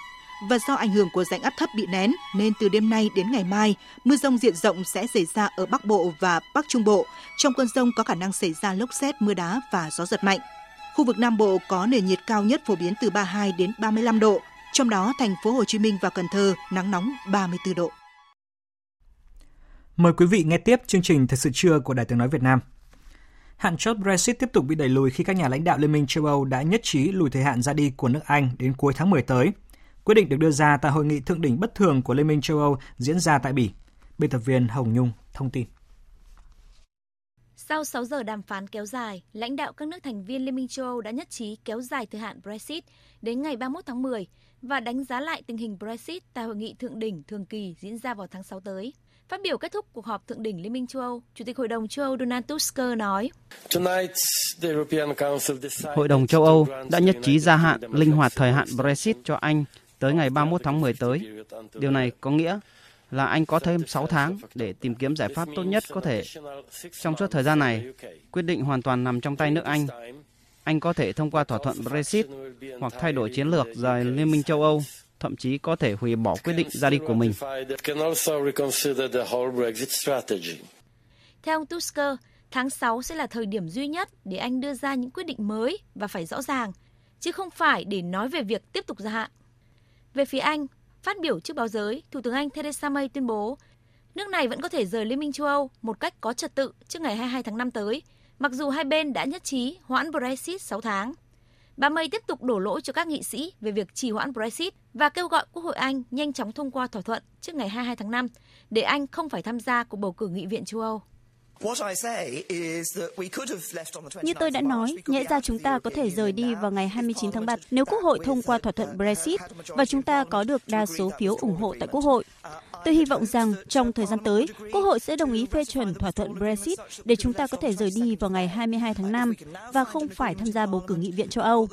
và do ảnh hưởng của rãnh áp thấp bị nén nên từ đêm nay đến ngày mai, mưa rông diện rộng sẽ xảy ra ở Bắc Bộ và Bắc Trung Bộ. Trong cơn rông có khả năng xảy ra lốc xét, mưa đá và gió giật mạnh. Khu vực Nam Bộ có nền nhiệt cao nhất phổ biến từ 32 đến 35 độ, trong đó thành phố Hồ Chí Minh và Cần Thơ nắng nóng 34 độ. Mời quý vị nghe tiếp chương trình Thật sự trưa của Đài Tiếng Nói Việt Nam. Hạn chót Brexit tiếp tục bị đẩy lùi khi các nhà lãnh đạo Liên minh châu Âu đã nhất trí lùi thời hạn ra đi của nước Anh đến cuối tháng 10 tới. Quyết định được đưa ra tại hội nghị thượng đỉnh bất thường của Liên minh châu Âu diễn ra tại Bỉ. Biên tập viên Hồng Nhung thông tin. Sau 6 giờ đàm phán kéo dài, lãnh đạo các nước thành viên Liên minh châu Âu đã nhất trí kéo dài thời hạn Brexit đến ngày 31 tháng 10 và đánh giá lại tình hình Brexit tại hội nghị thượng đỉnh thường kỳ diễn ra vào tháng 6 tới. Phát biểu kết thúc cuộc họp thượng đỉnh Liên minh châu Âu, Chủ tịch Hội đồng châu Âu Donald Tusk nói: Hội đồng châu Âu đã nhất trí gia hạn linh hoạt thời hạn Brexit cho Anh tới ngày 31 tháng 10 tới. Điều này có nghĩa là Anh có thêm 6 tháng để tìm kiếm giải pháp tốt nhất có thể. Trong suốt thời gian này, quyết định hoàn toàn nằm trong tay nước Anh. Anh có thể thông qua thỏa thuận Brexit hoặc thay đổi chiến lược rời Liên minh châu Âu thậm chí có thể hủy bỏ quyết định ra đi của mình. Theo ông Tusk, tháng 6 sẽ là thời điểm duy nhất để Anh đưa ra những quyết định mới và phải rõ ràng, chứ không phải để nói về việc tiếp tục gia hạn. Về phía Anh, phát biểu trước báo giới, Thủ tướng Anh Theresa May tuyên bố nước này vẫn có thể rời Liên minh châu Âu một cách có trật tự trước ngày 22 tháng 5 tới, mặc dù hai bên đã nhất trí hoãn Brexit 6 tháng. Bà May tiếp tục đổ lỗi cho các nghị sĩ về việc trì hoãn Brexit và kêu gọi Quốc hội Anh nhanh chóng thông qua thỏa thuận trước ngày 22 tháng 5 để Anh không phải tham gia cuộc bầu cử nghị viện châu Âu. Như tôi đã nói, nhẽ ra chúng ta có thể rời đi vào ngày 29 tháng 3 nếu Quốc hội thông qua thỏa thuận Brexit và chúng ta có được đa số phiếu ủng hộ tại Quốc hội. Tôi hy vọng rằng trong thời gian tới, Quốc hội sẽ đồng ý phê chuẩn thỏa thuận Brexit để chúng ta có thể rời đi vào ngày 22 tháng 5 và không phải tham gia bầu cử nghị viện châu Âu.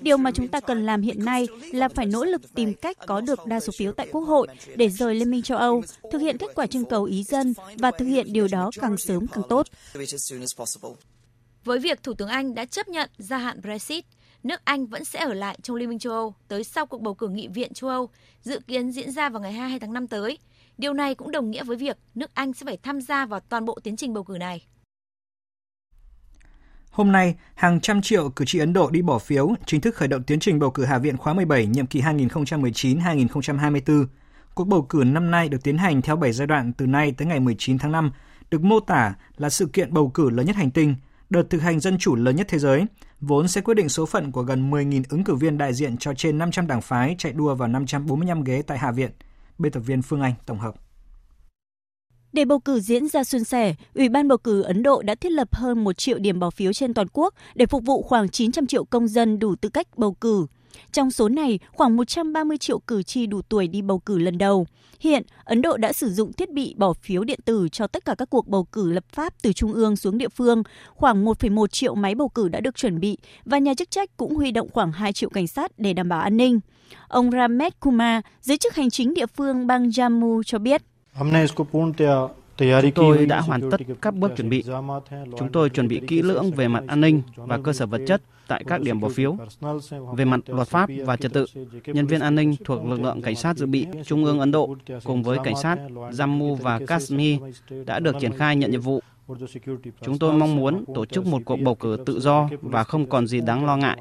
Điều mà chúng ta cần làm hiện nay là phải nỗ lực tìm cách có được đa số phiếu tại Quốc hội để rời Liên minh châu Âu, thực hiện kết quả trưng cầu ý dân và thực hiện điều đó càng sớm càng tốt. Với việc Thủ tướng Anh đã chấp nhận gia hạn Brexit, nước Anh vẫn sẽ ở lại trong Liên minh châu Âu tới sau cuộc bầu cử nghị viện châu Âu dự kiến diễn ra vào ngày 22 tháng 5 tới. Điều này cũng đồng nghĩa với việc nước Anh sẽ phải tham gia vào toàn bộ tiến trình bầu cử này. Hôm nay, hàng trăm triệu cử tri Ấn Độ đi bỏ phiếu chính thức khởi động tiến trình bầu cử Hạ viện khóa 17 nhiệm kỳ 2019-2024. Cuộc bầu cử năm nay được tiến hành theo 7 giai đoạn từ nay tới ngày 19 tháng 5, được mô tả là sự kiện bầu cử lớn nhất hành tinh, đợt thực hành dân chủ lớn nhất thế giới, vốn sẽ quyết định số phận của gần 10.000 ứng cử viên đại diện cho trên 500 đảng phái chạy đua vào 545 ghế tại Hạ viện. Biên tập viên Phương Anh tổng hợp. Để bầu cử diễn ra suôn sẻ, Ủy ban bầu cử Ấn Độ đã thiết lập hơn 1 triệu điểm bỏ phiếu trên toàn quốc để phục vụ khoảng 900 triệu công dân đủ tư cách bầu cử. Trong số này, khoảng 130 triệu cử tri đủ tuổi đi bầu cử lần đầu. Hiện, Ấn Độ đã sử dụng thiết bị bỏ phiếu điện tử cho tất cả các cuộc bầu cử lập pháp từ trung ương xuống địa phương. Khoảng 1,1 triệu máy bầu cử đã được chuẩn bị và nhà chức trách cũng huy động khoảng 2 triệu cảnh sát để đảm bảo an ninh. Ông Ramesh Kumar, giới chức hành chính địa phương bang Jammu cho biết. Chúng tôi đã hoàn tất các bước chuẩn bị. Chúng tôi chuẩn bị kỹ lưỡng về mặt an ninh và cơ sở vật chất tại các điểm bỏ phiếu. Về mặt luật pháp và trật tự, nhân viên an ninh thuộc lực lượng cảnh sát dự bị Trung ương Ấn Độ cùng với cảnh sát Jammu và Kashmir đã được triển khai nhận nhiệm vụ. Chúng tôi mong muốn tổ chức một cuộc bầu cử tự do và không còn gì đáng lo ngại.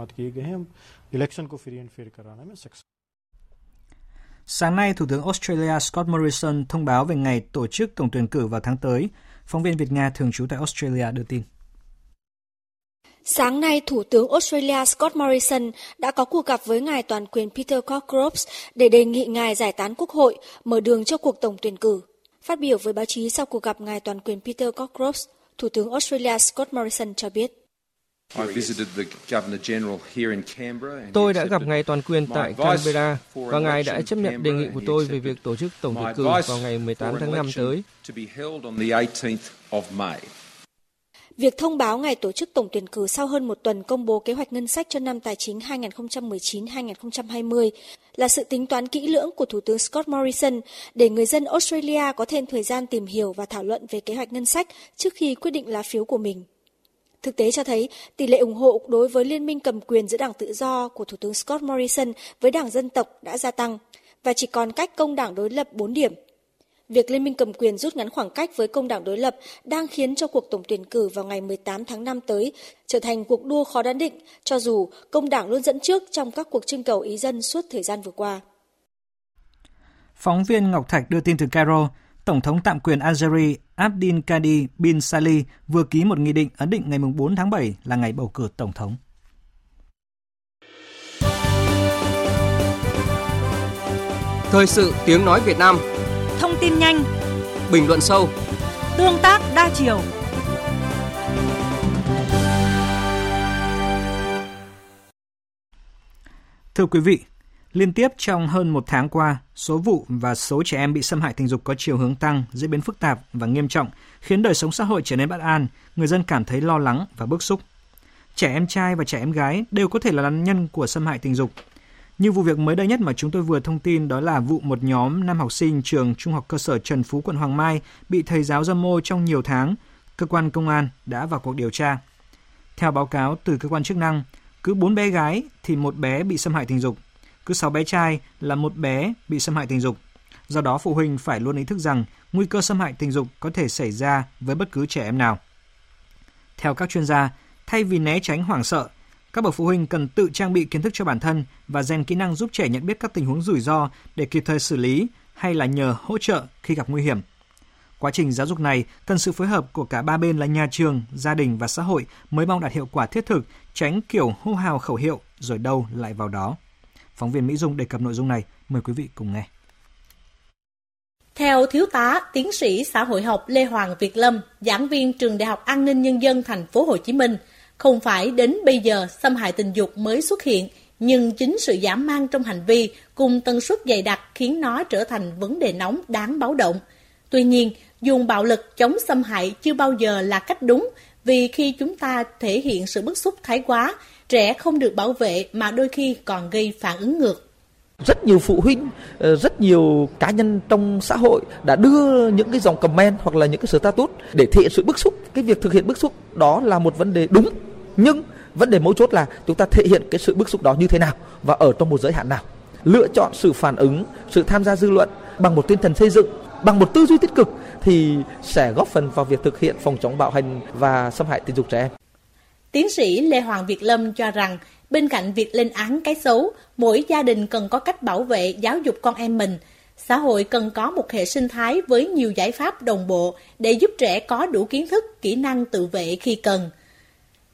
Sáng nay, Thủ tướng Australia Scott Morrison thông báo về ngày tổ chức tổng tuyển cử vào tháng tới. Phóng viên Việt Nga thường trú tại Australia đưa tin. Sáng nay, Thủ tướng Australia Scott Morrison đã có cuộc gặp với ngài toàn quyền Peter Cockrops để đề nghị ngài giải tán quốc hội, mở đường cho cuộc tổng tuyển cử. Phát biểu với báo chí sau cuộc gặp ngài toàn quyền Peter Cockrops, Thủ tướng Australia Scott Morrison cho biết. Tôi đã gặp ngài toàn quyền tại Canberra và ngài đã chấp nhận đề nghị của tôi về việc tổ chức tổng tuyển cử vào ngày 18 tháng 5 tới. Việc thông báo ngày tổ chức tổng tuyển cử sau hơn một tuần công bố kế hoạch ngân sách cho năm tài chính 2019-2020 là sự tính toán kỹ lưỡng của Thủ tướng Scott Morrison để người dân Australia có thêm thời gian tìm hiểu và thảo luận về kế hoạch ngân sách trước khi quyết định lá phiếu của mình. Thực tế cho thấy tỷ lệ ủng hộ đối với liên minh cầm quyền giữa Đảng Tự do của Thủ tướng Scott Morrison với Đảng Dân tộc đã gia tăng và chỉ còn cách công đảng đối lập 4 điểm. Việc liên minh cầm quyền rút ngắn khoảng cách với công đảng đối lập đang khiến cho cuộc tổng tuyển cử vào ngày 18 tháng 5 tới trở thành cuộc đua khó đoán định, cho dù công đảng luôn dẫn trước trong các cuộc trưng cầu ý dân suốt thời gian vừa qua. Phóng viên Ngọc Thạch đưa tin từ Cairo, Tổng thống tạm quyền Algeria Abdin Kadi bin Sali vừa ký một nghị định ấn định ngày 4 tháng 7 là ngày bầu cử Tổng thống. Thời sự tiếng nói Việt Nam. Thông tin nhanh. Bình luận sâu. Tương tác đa chiều. Thưa quý vị, Liên tiếp trong hơn một tháng qua, số vụ và số trẻ em bị xâm hại tình dục có chiều hướng tăng, diễn biến phức tạp và nghiêm trọng, khiến đời sống xã hội trở nên bất an, người dân cảm thấy lo lắng và bức xúc. Trẻ em trai và trẻ em gái đều có thể là nạn nhân của xâm hại tình dục. Như vụ việc mới đây nhất mà chúng tôi vừa thông tin đó là vụ một nhóm năm học sinh trường Trung học cơ sở Trần Phú quận Hoàng Mai bị thầy giáo dâm mô trong nhiều tháng. Cơ quan công an đã vào cuộc điều tra. Theo báo cáo từ cơ quan chức năng, cứ 4 bé gái thì một bé bị xâm hại tình dục cứ 6 bé trai là một bé bị xâm hại tình dục. Do đó phụ huynh phải luôn ý thức rằng nguy cơ xâm hại tình dục có thể xảy ra với bất cứ trẻ em nào. Theo các chuyên gia, thay vì né tránh hoảng sợ, các bậc phụ huynh cần tự trang bị kiến thức cho bản thân và rèn kỹ năng giúp trẻ nhận biết các tình huống rủi ro để kịp thời xử lý hay là nhờ hỗ trợ khi gặp nguy hiểm. Quá trình giáo dục này cần sự phối hợp của cả ba bên là nhà trường, gia đình và xã hội mới mong đạt hiệu quả thiết thực, tránh kiểu hô hào khẩu hiệu rồi đâu lại vào đó. Phóng viên Mỹ Dung đề cập nội dung này, mời quý vị cùng nghe. Theo thiếu tá, tiến sĩ xã hội học Lê Hoàng Việt Lâm, giảng viên trường Đại học An ninh Nhân dân thành phố Hồ Chí Minh, không phải đến bây giờ xâm hại tình dục mới xuất hiện, nhưng chính sự giảm mang trong hành vi cùng tần suất dày đặc khiến nó trở thành vấn đề nóng đáng báo động. Tuy nhiên, dùng bạo lực chống xâm hại chưa bao giờ là cách đúng vì khi chúng ta thể hiện sự bức xúc thái quá trẻ không được bảo vệ mà đôi khi còn gây phản ứng ngược. Rất nhiều phụ huynh, ờ, rất nhiều cá nhân trong xã hội đã đưa những cái dòng comment hoặc là những cái status để thể hiện sự bức xúc. Cái việc thực hiện bức xúc đó là một vấn đề đúng, nhưng vấn đề mấu chốt là chúng ta thể hiện cái sự bức xúc đó như thế nào và ở trong một giới hạn nào. Lựa chọn sự phản ứng, sự tham gia dư luận bằng một tinh thần xây dựng, bằng một tư duy tích cực thì sẽ góp phần vào việc thực hiện phòng chống bạo hành và xâm hại tình dục trẻ em. Tiến sĩ Lê Hoàng Việt Lâm cho rằng, bên cạnh việc lên án cái xấu, mỗi gia đình cần có cách bảo vệ giáo dục con em mình. Xã hội cần có một hệ sinh thái với nhiều giải pháp đồng bộ để giúp trẻ có đủ kiến thức, kỹ năng tự vệ khi cần.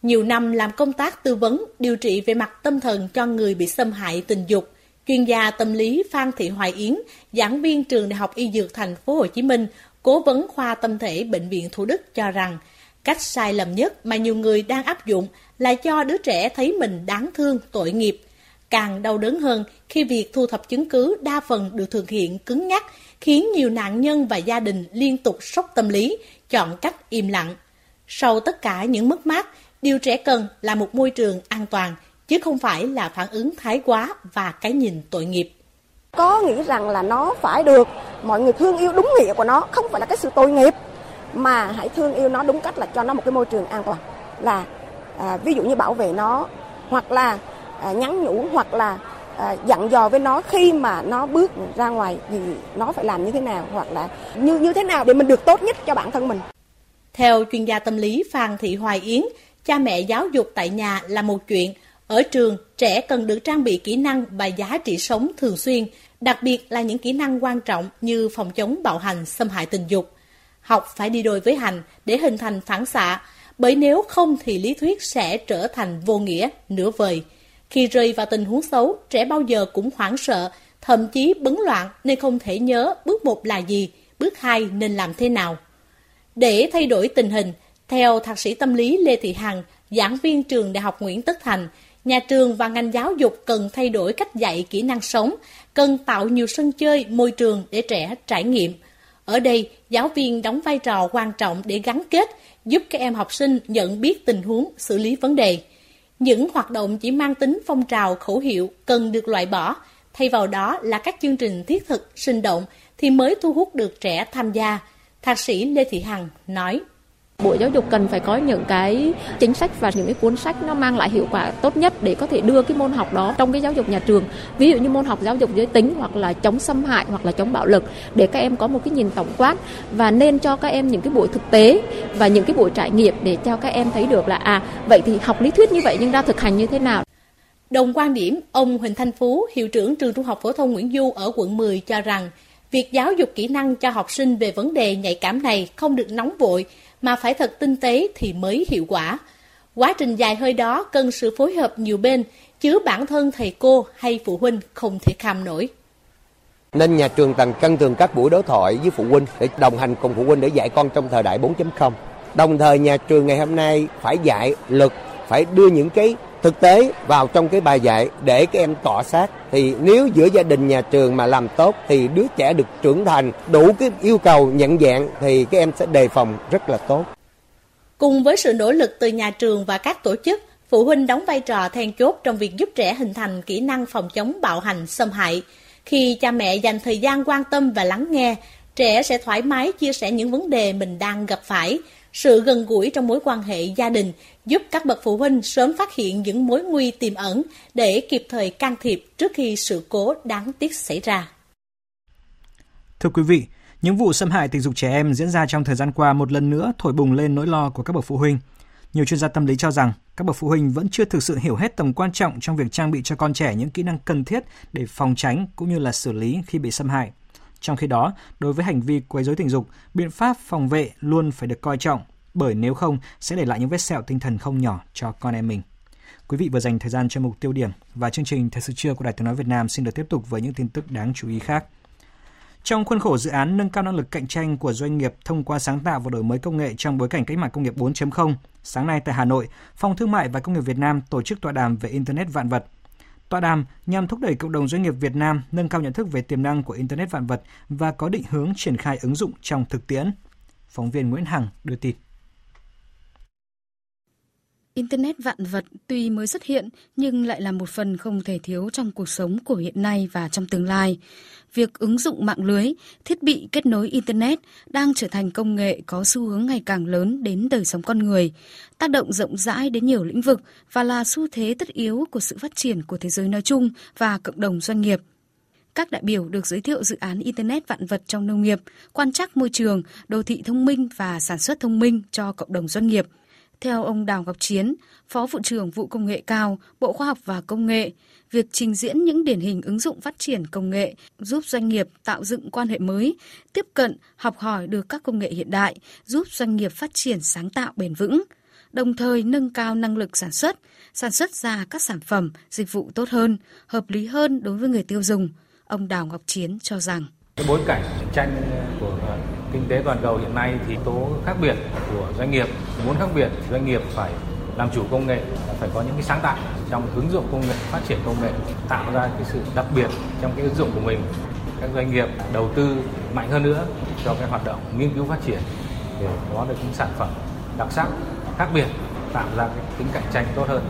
Nhiều năm làm công tác tư vấn, điều trị về mặt tâm thần cho người bị xâm hại tình dục, chuyên gia tâm lý Phan Thị Hoài Yến, giảng viên trường Đại học Y Dược Thành phố Hồ Chí Minh, cố vấn khoa tâm thể bệnh viện Thủ Đức cho rằng Cách sai lầm nhất mà nhiều người đang áp dụng là cho đứa trẻ thấy mình đáng thương, tội nghiệp. Càng đau đớn hơn khi việc thu thập chứng cứ đa phần được thực hiện cứng nhắc, khiến nhiều nạn nhân và gia đình liên tục sốc tâm lý, chọn cách im lặng. Sau tất cả những mất mát, điều trẻ cần là một môi trường an toàn, chứ không phải là phản ứng thái quá và cái nhìn tội nghiệp. Có nghĩ rằng là nó phải được mọi người thương yêu đúng nghĩa của nó, không phải là cái sự tội nghiệp mà hãy thương yêu nó đúng cách là cho nó một cái môi trường an toàn. Là à, ví dụ như bảo vệ nó hoặc là à, nhắn nhủ hoặc là à, dặn dò với nó khi mà nó bước ra ngoài thì nó phải làm như thế nào hoặc là như như thế nào để mình được tốt nhất cho bản thân mình. Theo chuyên gia tâm lý Phan Thị Hoài Yến, cha mẹ giáo dục tại nhà là một chuyện, ở trường trẻ cần được trang bị kỹ năng và giá trị sống thường xuyên, đặc biệt là những kỹ năng quan trọng như phòng chống bạo hành, xâm hại tình dục. Học phải đi đôi với hành để hình thành phản xạ, bởi nếu không thì lý thuyết sẽ trở thành vô nghĩa, nửa vời. Khi rơi vào tình huống xấu, trẻ bao giờ cũng hoảng sợ, thậm chí bấn loạn nên không thể nhớ bước một là gì, bước hai nên làm thế nào. Để thay đổi tình hình, theo thạc sĩ tâm lý Lê Thị Hằng, giảng viên trường Đại học Nguyễn Tất Thành, nhà trường và ngành giáo dục cần thay đổi cách dạy kỹ năng sống, cần tạo nhiều sân chơi, môi trường để trẻ trải nghiệm – ở đây, giáo viên đóng vai trò quan trọng để gắn kết, giúp các em học sinh nhận biết tình huống, xử lý vấn đề. Những hoạt động chỉ mang tính phong trào khẩu hiệu cần được loại bỏ, thay vào đó là các chương trình thiết thực, sinh động thì mới thu hút được trẻ tham gia. Thạc sĩ Lê Thị Hằng nói. Bộ Giáo dục cần phải có những cái chính sách và những cái cuốn sách nó mang lại hiệu quả tốt nhất để có thể đưa cái môn học đó trong cái giáo dục nhà trường. Ví dụ như môn học giáo dục giới tính hoặc là chống xâm hại hoặc là chống bạo lực để các em có một cái nhìn tổng quát và nên cho các em những cái buổi thực tế và những cái buổi trải nghiệm để cho các em thấy được là à vậy thì học lý thuyết như vậy nhưng ra thực hành như thế nào. Đồng quan điểm, ông Huỳnh Thanh Phú, hiệu trưởng trường Trung học phổ thông Nguyễn Du ở quận 10 cho rằng việc giáo dục kỹ năng cho học sinh về vấn đề nhạy cảm này không được nóng vội mà phải thật tinh tế thì mới hiệu quả. Quá trình dài hơi đó cần sự phối hợp nhiều bên, chứ bản thân thầy cô hay phụ huynh không thể kham nổi. Nên nhà trường cần cân thường các buổi đối thoại với phụ huynh để đồng hành cùng phụ huynh để dạy con trong thời đại 4.0. Đồng thời nhà trường ngày hôm nay phải dạy lực, phải đưa những cái thực tế vào trong cái bài dạy để các em cọ sát thì nếu giữa gia đình nhà trường mà làm tốt thì đứa trẻ được trưởng thành đủ cái yêu cầu nhận dạng thì các em sẽ đề phòng rất là tốt. Cùng với sự nỗ lực từ nhà trường và các tổ chức, phụ huynh đóng vai trò then chốt trong việc giúp trẻ hình thành kỹ năng phòng chống bạo hành xâm hại. Khi cha mẹ dành thời gian quan tâm và lắng nghe, trẻ sẽ thoải mái chia sẻ những vấn đề mình đang gặp phải, sự gần gũi trong mối quan hệ gia đình giúp các bậc phụ huynh sớm phát hiện những mối nguy tiềm ẩn để kịp thời can thiệp trước khi sự cố đáng tiếc xảy ra. Thưa quý vị, những vụ xâm hại tình dục trẻ em diễn ra trong thời gian qua một lần nữa thổi bùng lên nỗi lo của các bậc phụ huynh. Nhiều chuyên gia tâm lý cho rằng các bậc phụ huynh vẫn chưa thực sự hiểu hết tầm quan trọng trong việc trang bị cho con trẻ những kỹ năng cần thiết để phòng tránh cũng như là xử lý khi bị xâm hại. Trong khi đó, đối với hành vi quấy rối tình dục, biện pháp phòng vệ luôn phải được coi trọng, bởi nếu không sẽ để lại những vết sẹo tinh thần không nhỏ cho con em mình. Quý vị vừa dành thời gian cho mục tiêu điểm và chương trình Thời sự trưa của Đài Tiếng nói Việt Nam xin được tiếp tục với những tin tức đáng chú ý khác. Trong khuôn khổ dự án nâng cao năng lực cạnh tranh của doanh nghiệp thông qua sáng tạo và đổi mới công nghệ trong bối cảnh cách mạng công nghiệp 4.0, sáng nay tại Hà Nội, Phòng Thương mại và Công nghiệp Việt Nam tổ chức tọa đàm về Internet vạn vật Tọa đàm nhằm thúc đẩy cộng đồng doanh nghiệp Việt Nam nâng cao nhận thức về tiềm năng của Internet vạn vật và có định hướng triển khai ứng dụng trong thực tiễn. Phóng viên Nguyễn Hằng đưa tin. Internet vạn vật tuy mới xuất hiện nhưng lại là một phần không thể thiếu trong cuộc sống của hiện nay và trong tương lai. Việc ứng dụng mạng lưới, thiết bị kết nối Internet đang trở thành công nghệ có xu hướng ngày càng lớn đến đời sống con người, tác động rộng rãi đến nhiều lĩnh vực và là xu thế tất yếu của sự phát triển của thế giới nói chung và cộng đồng doanh nghiệp các đại biểu được giới thiệu dự án Internet vạn vật trong nông nghiệp, quan trắc môi trường, đô thị thông minh và sản xuất thông minh cho cộng đồng doanh nghiệp – theo ông Đào Ngọc Chiến, Phó Vụ trưởng Vụ Công nghệ cao, Bộ Khoa học và Công nghệ, việc trình diễn những điển hình ứng dụng phát triển công nghệ giúp doanh nghiệp tạo dựng quan hệ mới, tiếp cận, học hỏi được các công nghệ hiện đại, giúp doanh nghiệp phát triển sáng tạo bền vững, đồng thời nâng cao năng lực sản xuất, sản xuất ra các sản phẩm, dịch vụ tốt hơn, hợp lý hơn đối với người tiêu dùng. Ông Đào Ngọc Chiến cho rằng cái bối cảnh tranh của kinh tế toàn cầu hiện nay thì tố khác biệt của doanh nghiệp. Muốn khác biệt doanh nghiệp phải làm chủ công nghệ, phải có những cái sáng tạo trong ứng dụng công nghệ, phát triển công nghệ, tạo ra cái sự đặc biệt trong cái ứng dụng của mình. Các doanh nghiệp đầu tư mạnh hơn nữa cho cái hoạt động nghiên cứu phát triển để có được những sản phẩm đặc sắc, khác biệt, tạo ra cái tính cạnh tranh tốt hơn.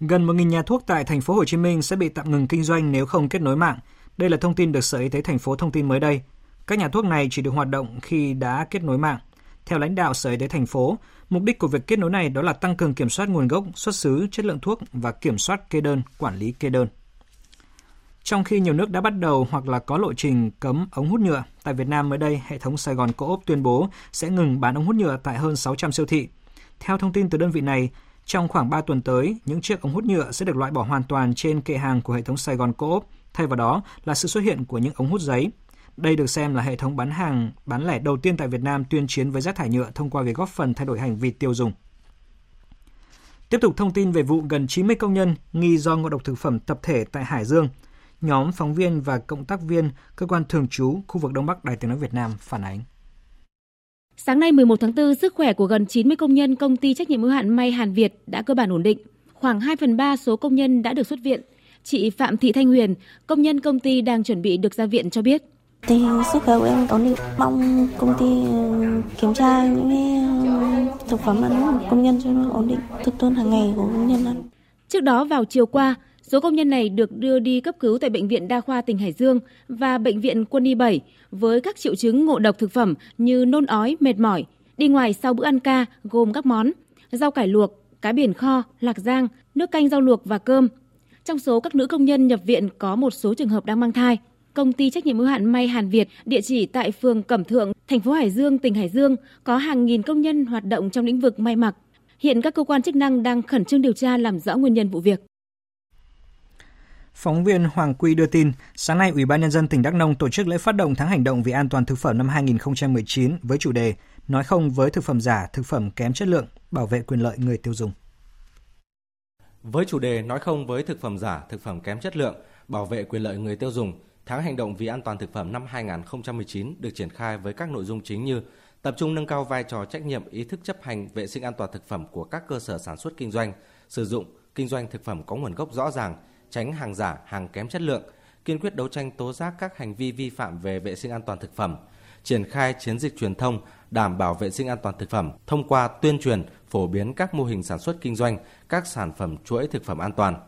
Gần 1.000 nhà thuốc tại thành phố Hồ Chí Minh sẽ bị tạm ngừng kinh doanh nếu không kết nối mạng. Đây là thông tin được Sở Y tế thành phố thông tin mới đây. Các nhà thuốc này chỉ được hoạt động khi đã kết nối mạng. Theo lãnh đạo Sở Y tế thành phố, mục đích của việc kết nối này đó là tăng cường kiểm soát nguồn gốc, xuất xứ, chất lượng thuốc và kiểm soát kê đơn, quản lý kê đơn. Trong khi nhiều nước đã bắt đầu hoặc là có lộ trình cấm ống hút nhựa, tại Việt Nam mới đây, hệ thống Sài Gòn Co-op tuyên bố sẽ ngừng bán ống hút nhựa tại hơn 600 siêu thị. Theo thông tin từ đơn vị này, trong khoảng 3 tuần tới, những chiếc ống hút nhựa sẽ được loại bỏ hoàn toàn trên kệ hàng của hệ thống Sài Gòn Co-op, thay vào đó là sự xuất hiện của những ống hút giấy. Đây được xem là hệ thống bán hàng bán lẻ đầu tiên tại Việt Nam tuyên chiến với rác thải nhựa thông qua việc góp phần thay đổi hành vi tiêu dùng. Tiếp tục thông tin về vụ gần 90 công nhân nghi do ngộ độc thực phẩm tập thể tại Hải Dương. Nhóm phóng viên và cộng tác viên cơ quan thường trú khu vực Đông Bắc Đài Tiếng nói Việt Nam phản ánh. Sáng nay 11 tháng 4, sức khỏe của gần 90 công nhân công ty trách nhiệm hữu hạn May Hàn Việt đã cơ bản ổn định. Khoảng 2 phần 3 số công nhân đã được xuất viện. Chị Phạm Thị Thanh Huyền, công nhân công ty đang chuẩn bị được ra viện cho biết. Tình hình sức khỏe của em ổn định. Mong công ty ừ, kiểm tra những cái ừ, thực phẩm ăn công nhân cho nó ổn định, thực đơn hàng ngày của công nhân ăn. Trước đó vào chiều qua, số công nhân này được đưa đi cấp cứu tại Bệnh viện Đa khoa tỉnh Hải Dương và Bệnh viện Quân y 7 với các triệu chứng ngộ độc thực phẩm như nôn ói, mệt mỏi. Đi ngoài sau bữa ăn ca gồm các món rau cải luộc, cá biển kho, lạc giang, nước canh rau luộc và cơm. Trong số các nữ công nhân nhập viện có một số trường hợp đang mang thai. Công ty trách nhiệm hữu hạn May Hàn Việt, địa chỉ tại phường Cẩm Thượng, thành phố Hải Dương, tỉnh Hải Dương, có hàng nghìn công nhân hoạt động trong lĩnh vực may mặc. Hiện các cơ quan chức năng đang khẩn trương điều tra làm rõ nguyên nhân vụ việc. Phóng viên Hoàng Quy đưa tin, sáng nay Ủy ban nhân dân tỉnh Đắk Nông tổ chức lễ phát động tháng hành động vì an toàn thực phẩm năm 2019 với chủ đề Nói không với thực phẩm giả, thực phẩm kém chất lượng, bảo vệ quyền lợi người tiêu dùng. Với chủ đề Nói không với thực phẩm giả, thực phẩm kém chất lượng, bảo vệ quyền lợi người tiêu dùng, tháng hành động vì an toàn thực phẩm năm 2019 được triển khai với các nội dung chính như tập trung nâng cao vai trò trách nhiệm ý thức chấp hành vệ sinh an toàn thực phẩm của các cơ sở sản xuất kinh doanh, sử dụng, kinh doanh thực phẩm có nguồn gốc rõ ràng, tránh hàng giả, hàng kém chất lượng, kiên quyết đấu tranh tố giác các hành vi vi phạm về vệ sinh an toàn thực phẩm, triển khai chiến dịch truyền thông đảm bảo vệ sinh an toàn thực phẩm thông qua tuyên truyền, phổ biến các mô hình sản xuất kinh doanh các sản phẩm chuỗi thực phẩm an toàn.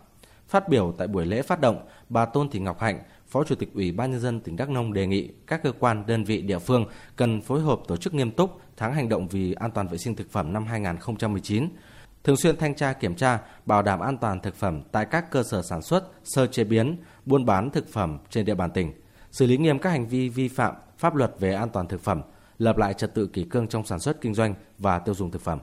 Phát biểu tại buổi lễ phát động, bà Tôn Thị Ngọc Hạnh, Phó Chủ tịch Ủy ban nhân dân tỉnh Đắk Nông đề nghị các cơ quan, đơn vị địa phương cần phối hợp tổ chức nghiêm túc tháng hành động vì an toàn vệ sinh thực phẩm năm 2019, thường xuyên thanh tra kiểm tra, bảo đảm an toàn thực phẩm tại các cơ sở sản xuất, sơ chế biến, buôn bán thực phẩm trên địa bàn tỉnh, xử lý nghiêm các hành vi vi phạm pháp luật về an toàn thực phẩm, lập lại trật tự kỷ cương trong sản xuất kinh doanh và tiêu dùng thực phẩm.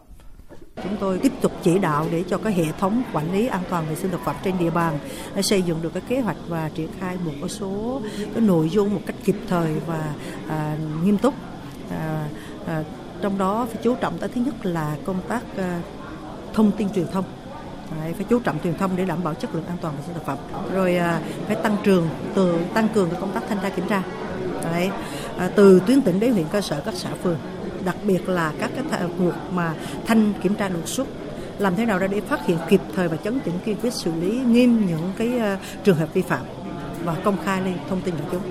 Chúng tôi tiếp tục chỉ đạo để cho cái hệ thống quản lý an toàn vệ sinh thực phẩm trên địa bàn à, xây dựng được cái kế hoạch và triển khai một số cái nội dung một cách kịp thời và à, nghiêm túc. À, à, trong đó phải chú trọng tới thứ nhất là công tác à, thông tin truyền thông. Đấy, phải chú trọng truyền thông để đảm bảo chất lượng an toàn vệ sinh thực phẩm. Rồi à, phải tăng trường từ tăng cường công tác thanh tra kiểm tra. Đấy, à, từ tuyến tỉnh đến huyện cơ sở các xã phường đặc biệt là các cái cuộc mà thanh kiểm tra đột xuất làm thế nào ra để phát hiện kịp thời và chấn chỉnh kiên quyết xử lý nghiêm những cái ờ, trường hợp vi phạm và công khai lên thông tin của chúng.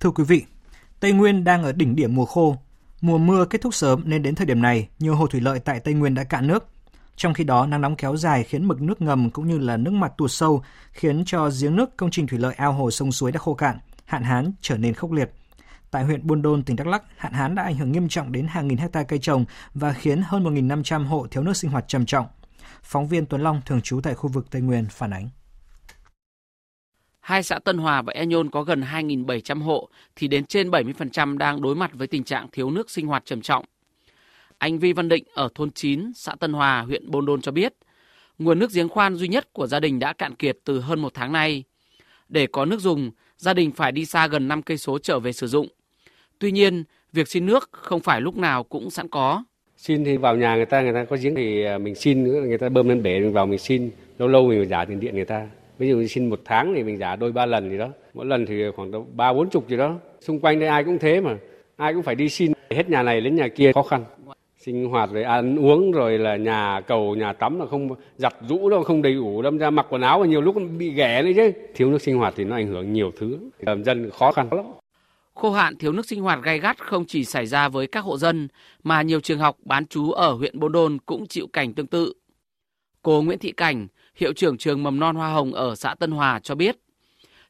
Thưa quý vị, Tây Nguyên đang ở đỉnh điểm mùa khô. Mùa mưa kết thúc sớm nên đến thời điểm này, nhiều hồ thủy lợi tại Tây Nguyên đã cạn nước. Trong khi đó, nắng nóng kéo dài khiến mực nước ngầm cũng như là nước mặt tụt sâu, khiến cho giếng nước công trình thủy lợi ao hồ sông suối đã khô cạn, hạn hán trở nên khốc liệt. Tại huyện Buôn Đôn, tỉnh Đắk Lắk, hạn hán đã ảnh hưởng nghiêm trọng đến hàng nghìn hecta cây trồng và khiến hơn 1.500 hộ thiếu nước sinh hoạt trầm trọng. Phóng viên Tuấn Long thường trú tại khu vực Tây Nguyên phản ánh. Hai xã Tân Hòa và E Nhôn có gần 2.700 hộ thì đến trên 70% đang đối mặt với tình trạng thiếu nước sinh hoạt trầm trọng. Anh Vi Văn Định ở thôn 9, xã Tân Hòa, huyện Bôn Đôn cho biết, nguồn nước giếng khoan duy nhất của gia đình đã cạn kiệt từ hơn một tháng nay. Để có nước dùng, gia đình phải đi xa gần 5 cây số trở về sử dụng. Tuy nhiên, việc xin nước không phải lúc nào cũng sẵn có. Xin thì vào nhà người ta, người ta có giếng thì à, mình xin, người ta bơm lên bể mình vào mình xin. Lâu lâu mình giả tiền điện người ta. Ví dụ xin một tháng thì mình giả đôi ba lần gì đó. Mỗi lần thì khoảng ba bốn chục gì đó. Xung quanh đây ai cũng thế mà. Ai cũng phải đi xin. Hết nhà này đến nhà kia khó khăn. Sinh hoạt rồi ăn uống rồi là nhà cầu, nhà tắm là không giặt rũ đâu không đầy đủ. Đâm ra mặc quần áo và nhiều lúc bị ghẻ đấy chứ. Thiếu nước sinh hoạt thì nó ảnh hưởng nhiều thứ. Làm dân khó khăn lắm. Khô hạn thiếu nước sinh hoạt gay gắt không chỉ xảy ra với các hộ dân mà nhiều trường học bán trú ở huyện Bôn Đôn cũng chịu cảnh tương tự. Cô Nguyễn Thị Cảnh, hiệu trưởng trường mầm non Hoa Hồng ở xã Tân Hòa cho biết,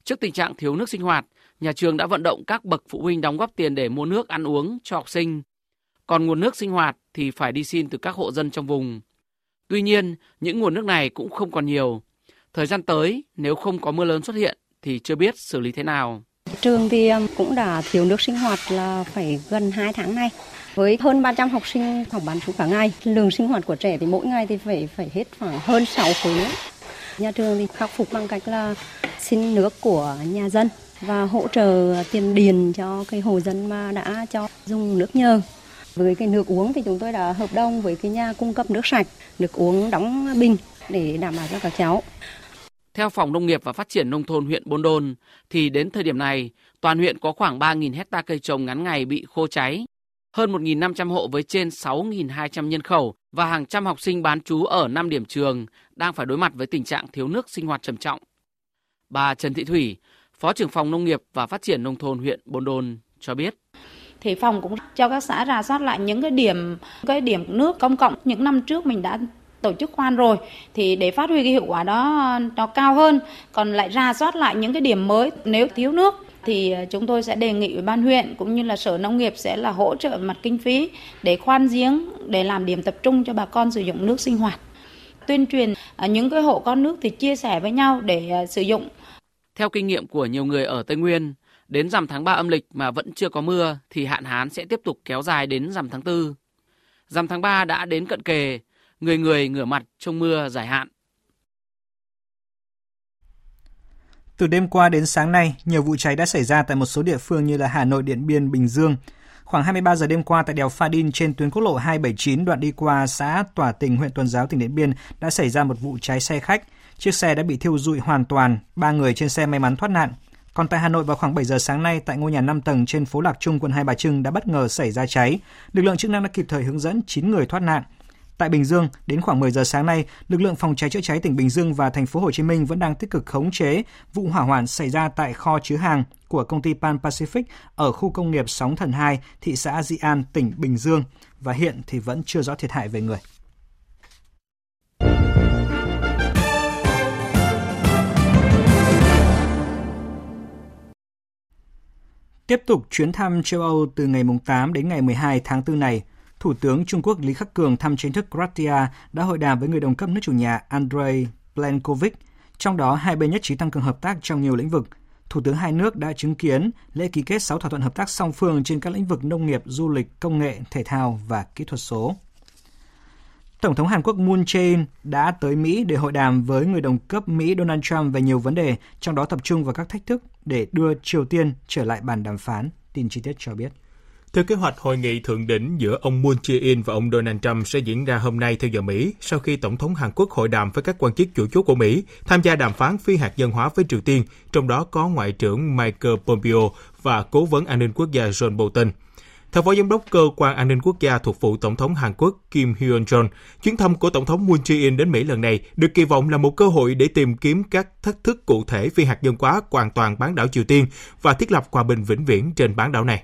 trước tình trạng thiếu nước sinh hoạt, nhà trường đã vận động các bậc phụ huynh đóng góp tiền để mua nước ăn uống cho học sinh. Còn nguồn nước sinh hoạt thì phải đi xin từ các hộ dân trong vùng. Tuy nhiên, những nguồn nước này cũng không còn nhiều. Thời gian tới, nếu không có mưa lớn xuất hiện thì chưa biết xử lý thế nào. Trường thì cũng đã thiếu nước sinh hoạt là phải gần 2 tháng nay. Với hơn 300 học sinh học bán trú cả ngày, lượng sinh hoạt của trẻ thì mỗi ngày thì phải phải hết khoảng hơn 6 khối nước. Nhà trường thì khắc phục bằng cách là xin nước của nhà dân và hỗ trợ tiền điền cho cái hồ dân mà đã cho dùng nước nhờ. Với cái nước uống thì chúng tôi đã hợp đồng với cái nhà cung cấp nước sạch, nước uống đóng bình để đảm bảo cho các cháu. Theo Phòng Nông nghiệp và Phát triển Nông thôn huyện Bôn Đôn, thì đến thời điểm này, toàn huyện có khoảng 3.000 hecta cây trồng ngắn ngày bị khô cháy. Hơn 1.500 hộ với trên 6.200 nhân khẩu và hàng trăm học sinh bán trú ở 5 điểm trường đang phải đối mặt với tình trạng thiếu nước sinh hoạt trầm trọng. Bà Trần Thị Thủy, Phó trưởng phòng Nông nghiệp và Phát triển Nông thôn huyện Bôn Đôn cho biết thì phòng cũng cho các xã rà soát lại những cái điểm cái điểm nước công cộng những năm trước mình đã tổ chức khoan rồi, thì để phát huy cái hiệu quả đó, nó cao hơn. Còn lại ra soát lại những cái điểm mới, nếu thiếu nước thì ờ, chúng tôi sẽ đề nghị ủy ban huyện cũng như là sở nông nghiệp sẽ là hỗ trợ mặt kinh phí để khoan giếng, để làm điểm tập trung cho bà con sử dụng nước sinh hoạt. Tuyên truyền ờ, những cái hộ có nước thì chia sẻ với nhau để ờ, sử dụng. Theo kinh nghiệm của nhiều người ở Tây Nguyên, đến rằm tháng 3 âm lịch mà vẫn chưa có mưa thì hạn hán sẽ tiếp tục kéo dài đến rằm tháng 4 rằm tháng 3 đã đến cận kề người người ngửa mặt trong mưa dài hạn Từ đêm qua đến sáng nay, nhiều vụ cháy đã xảy ra tại một số địa phương như là Hà Nội, Điện Biên, Bình Dương. Khoảng 23 giờ đêm qua tại đèo Pha Đin trên tuyến quốc lộ 279 đoạn đi qua xã Tỏa Tình, huyện Tuần Giáo, tỉnh Điện Biên đã xảy ra một vụ cháy xe khách. Chiếc xe đã bị thiêu rụi hoàn toàn, ba người trên xe may mắn thoát nạn. Còn tại Hà Nội vào khoảng 7 giờ sáng nay tại ngôi nhà 5 tầng trên phố Lạc Trung, quận Hai Bà Trưng đã bất ngờ xảy ra cháy. Lực lượng chức năng đã kịp thời hướng dẫn 9 người thoát nạn. Tại Bình Dương, đến khoảng 10 giờ sáng nay, lực lượng phòng cháy chữa cháy tỉnh Bình Dương và thành phố Hồ Chí Minh vẫn đang tích cực khống chế vụ hỏa hoạn xảy ra tại kho chứa hàng của công ty Pan Pacific ở khu công nghiệp Sóng Thần 2, thị xã Di An, tỉnh Bình Dương và hiện thì vẫn chưa rõ thiệt hại về người. Tiếp tục chuyến thăm châu Âu từ ngày 8 đến ngày 12 tháng 4 này, Thủ tướng Trung Quốc Lý Khắc Cường thăm chính thức Croatia đã hội đàm với người đồng cấp nước chủ nhà Andrei Plenkovic, trong đó hai bên nhất trí tăng cường hợp tác trong nhiều lĩnh vực. Thủ tướng hai nước đã chứng kiến lễ ký kết 6 thỏa thuận hợp tác song phương trên các lĩnh vực nông nghiệp, du lịch, công nghệ, thể thao và kỹ thuật số. Tổng thống Hàn Quốc Moon Jae-in đã tới Mỹ để hội đàm với người đồng cấp Mỹ Donald Trump về nhiều vấn đề, trong đó tập trung vào các thách thức để đưa Triều Tiên trở lại bàn đàm phán. Tin chi tiết cho biết. Theo kế hoạch, hội nghị thượng đỉnh giữa ông Moon Jae-in và ông Donald Trump sẽ diễn ra hôm nay theo giờ Mỹ, sau khi Tổng thống Hàn Quốc hội đàm với các quan chức chủ chốt của Mỹ tham gia đàm phán phi hạt nhân hóa với Triều Tiên, trong đó có Ngoại trưởng Michael Pompeo và Cố vấn an ninh quốc gia John Bolton. Theo Phó Giám đốc Cơ quan An ninh Quốc gia thuộc vụ Tổng thống Hàn Quốc Kim Hyun Jong, chuyến thăm của Tổng thống Moon Jae-in đến Mỹ lần này được kỳ vọng là một cơ hội để tìm kiếm các thách thức cụ thể phi hạt nhân hóa hoàn toàn bán đảo Triều Tiên và thiết lập hòa bình vĩnh viễn trên bán đảo này.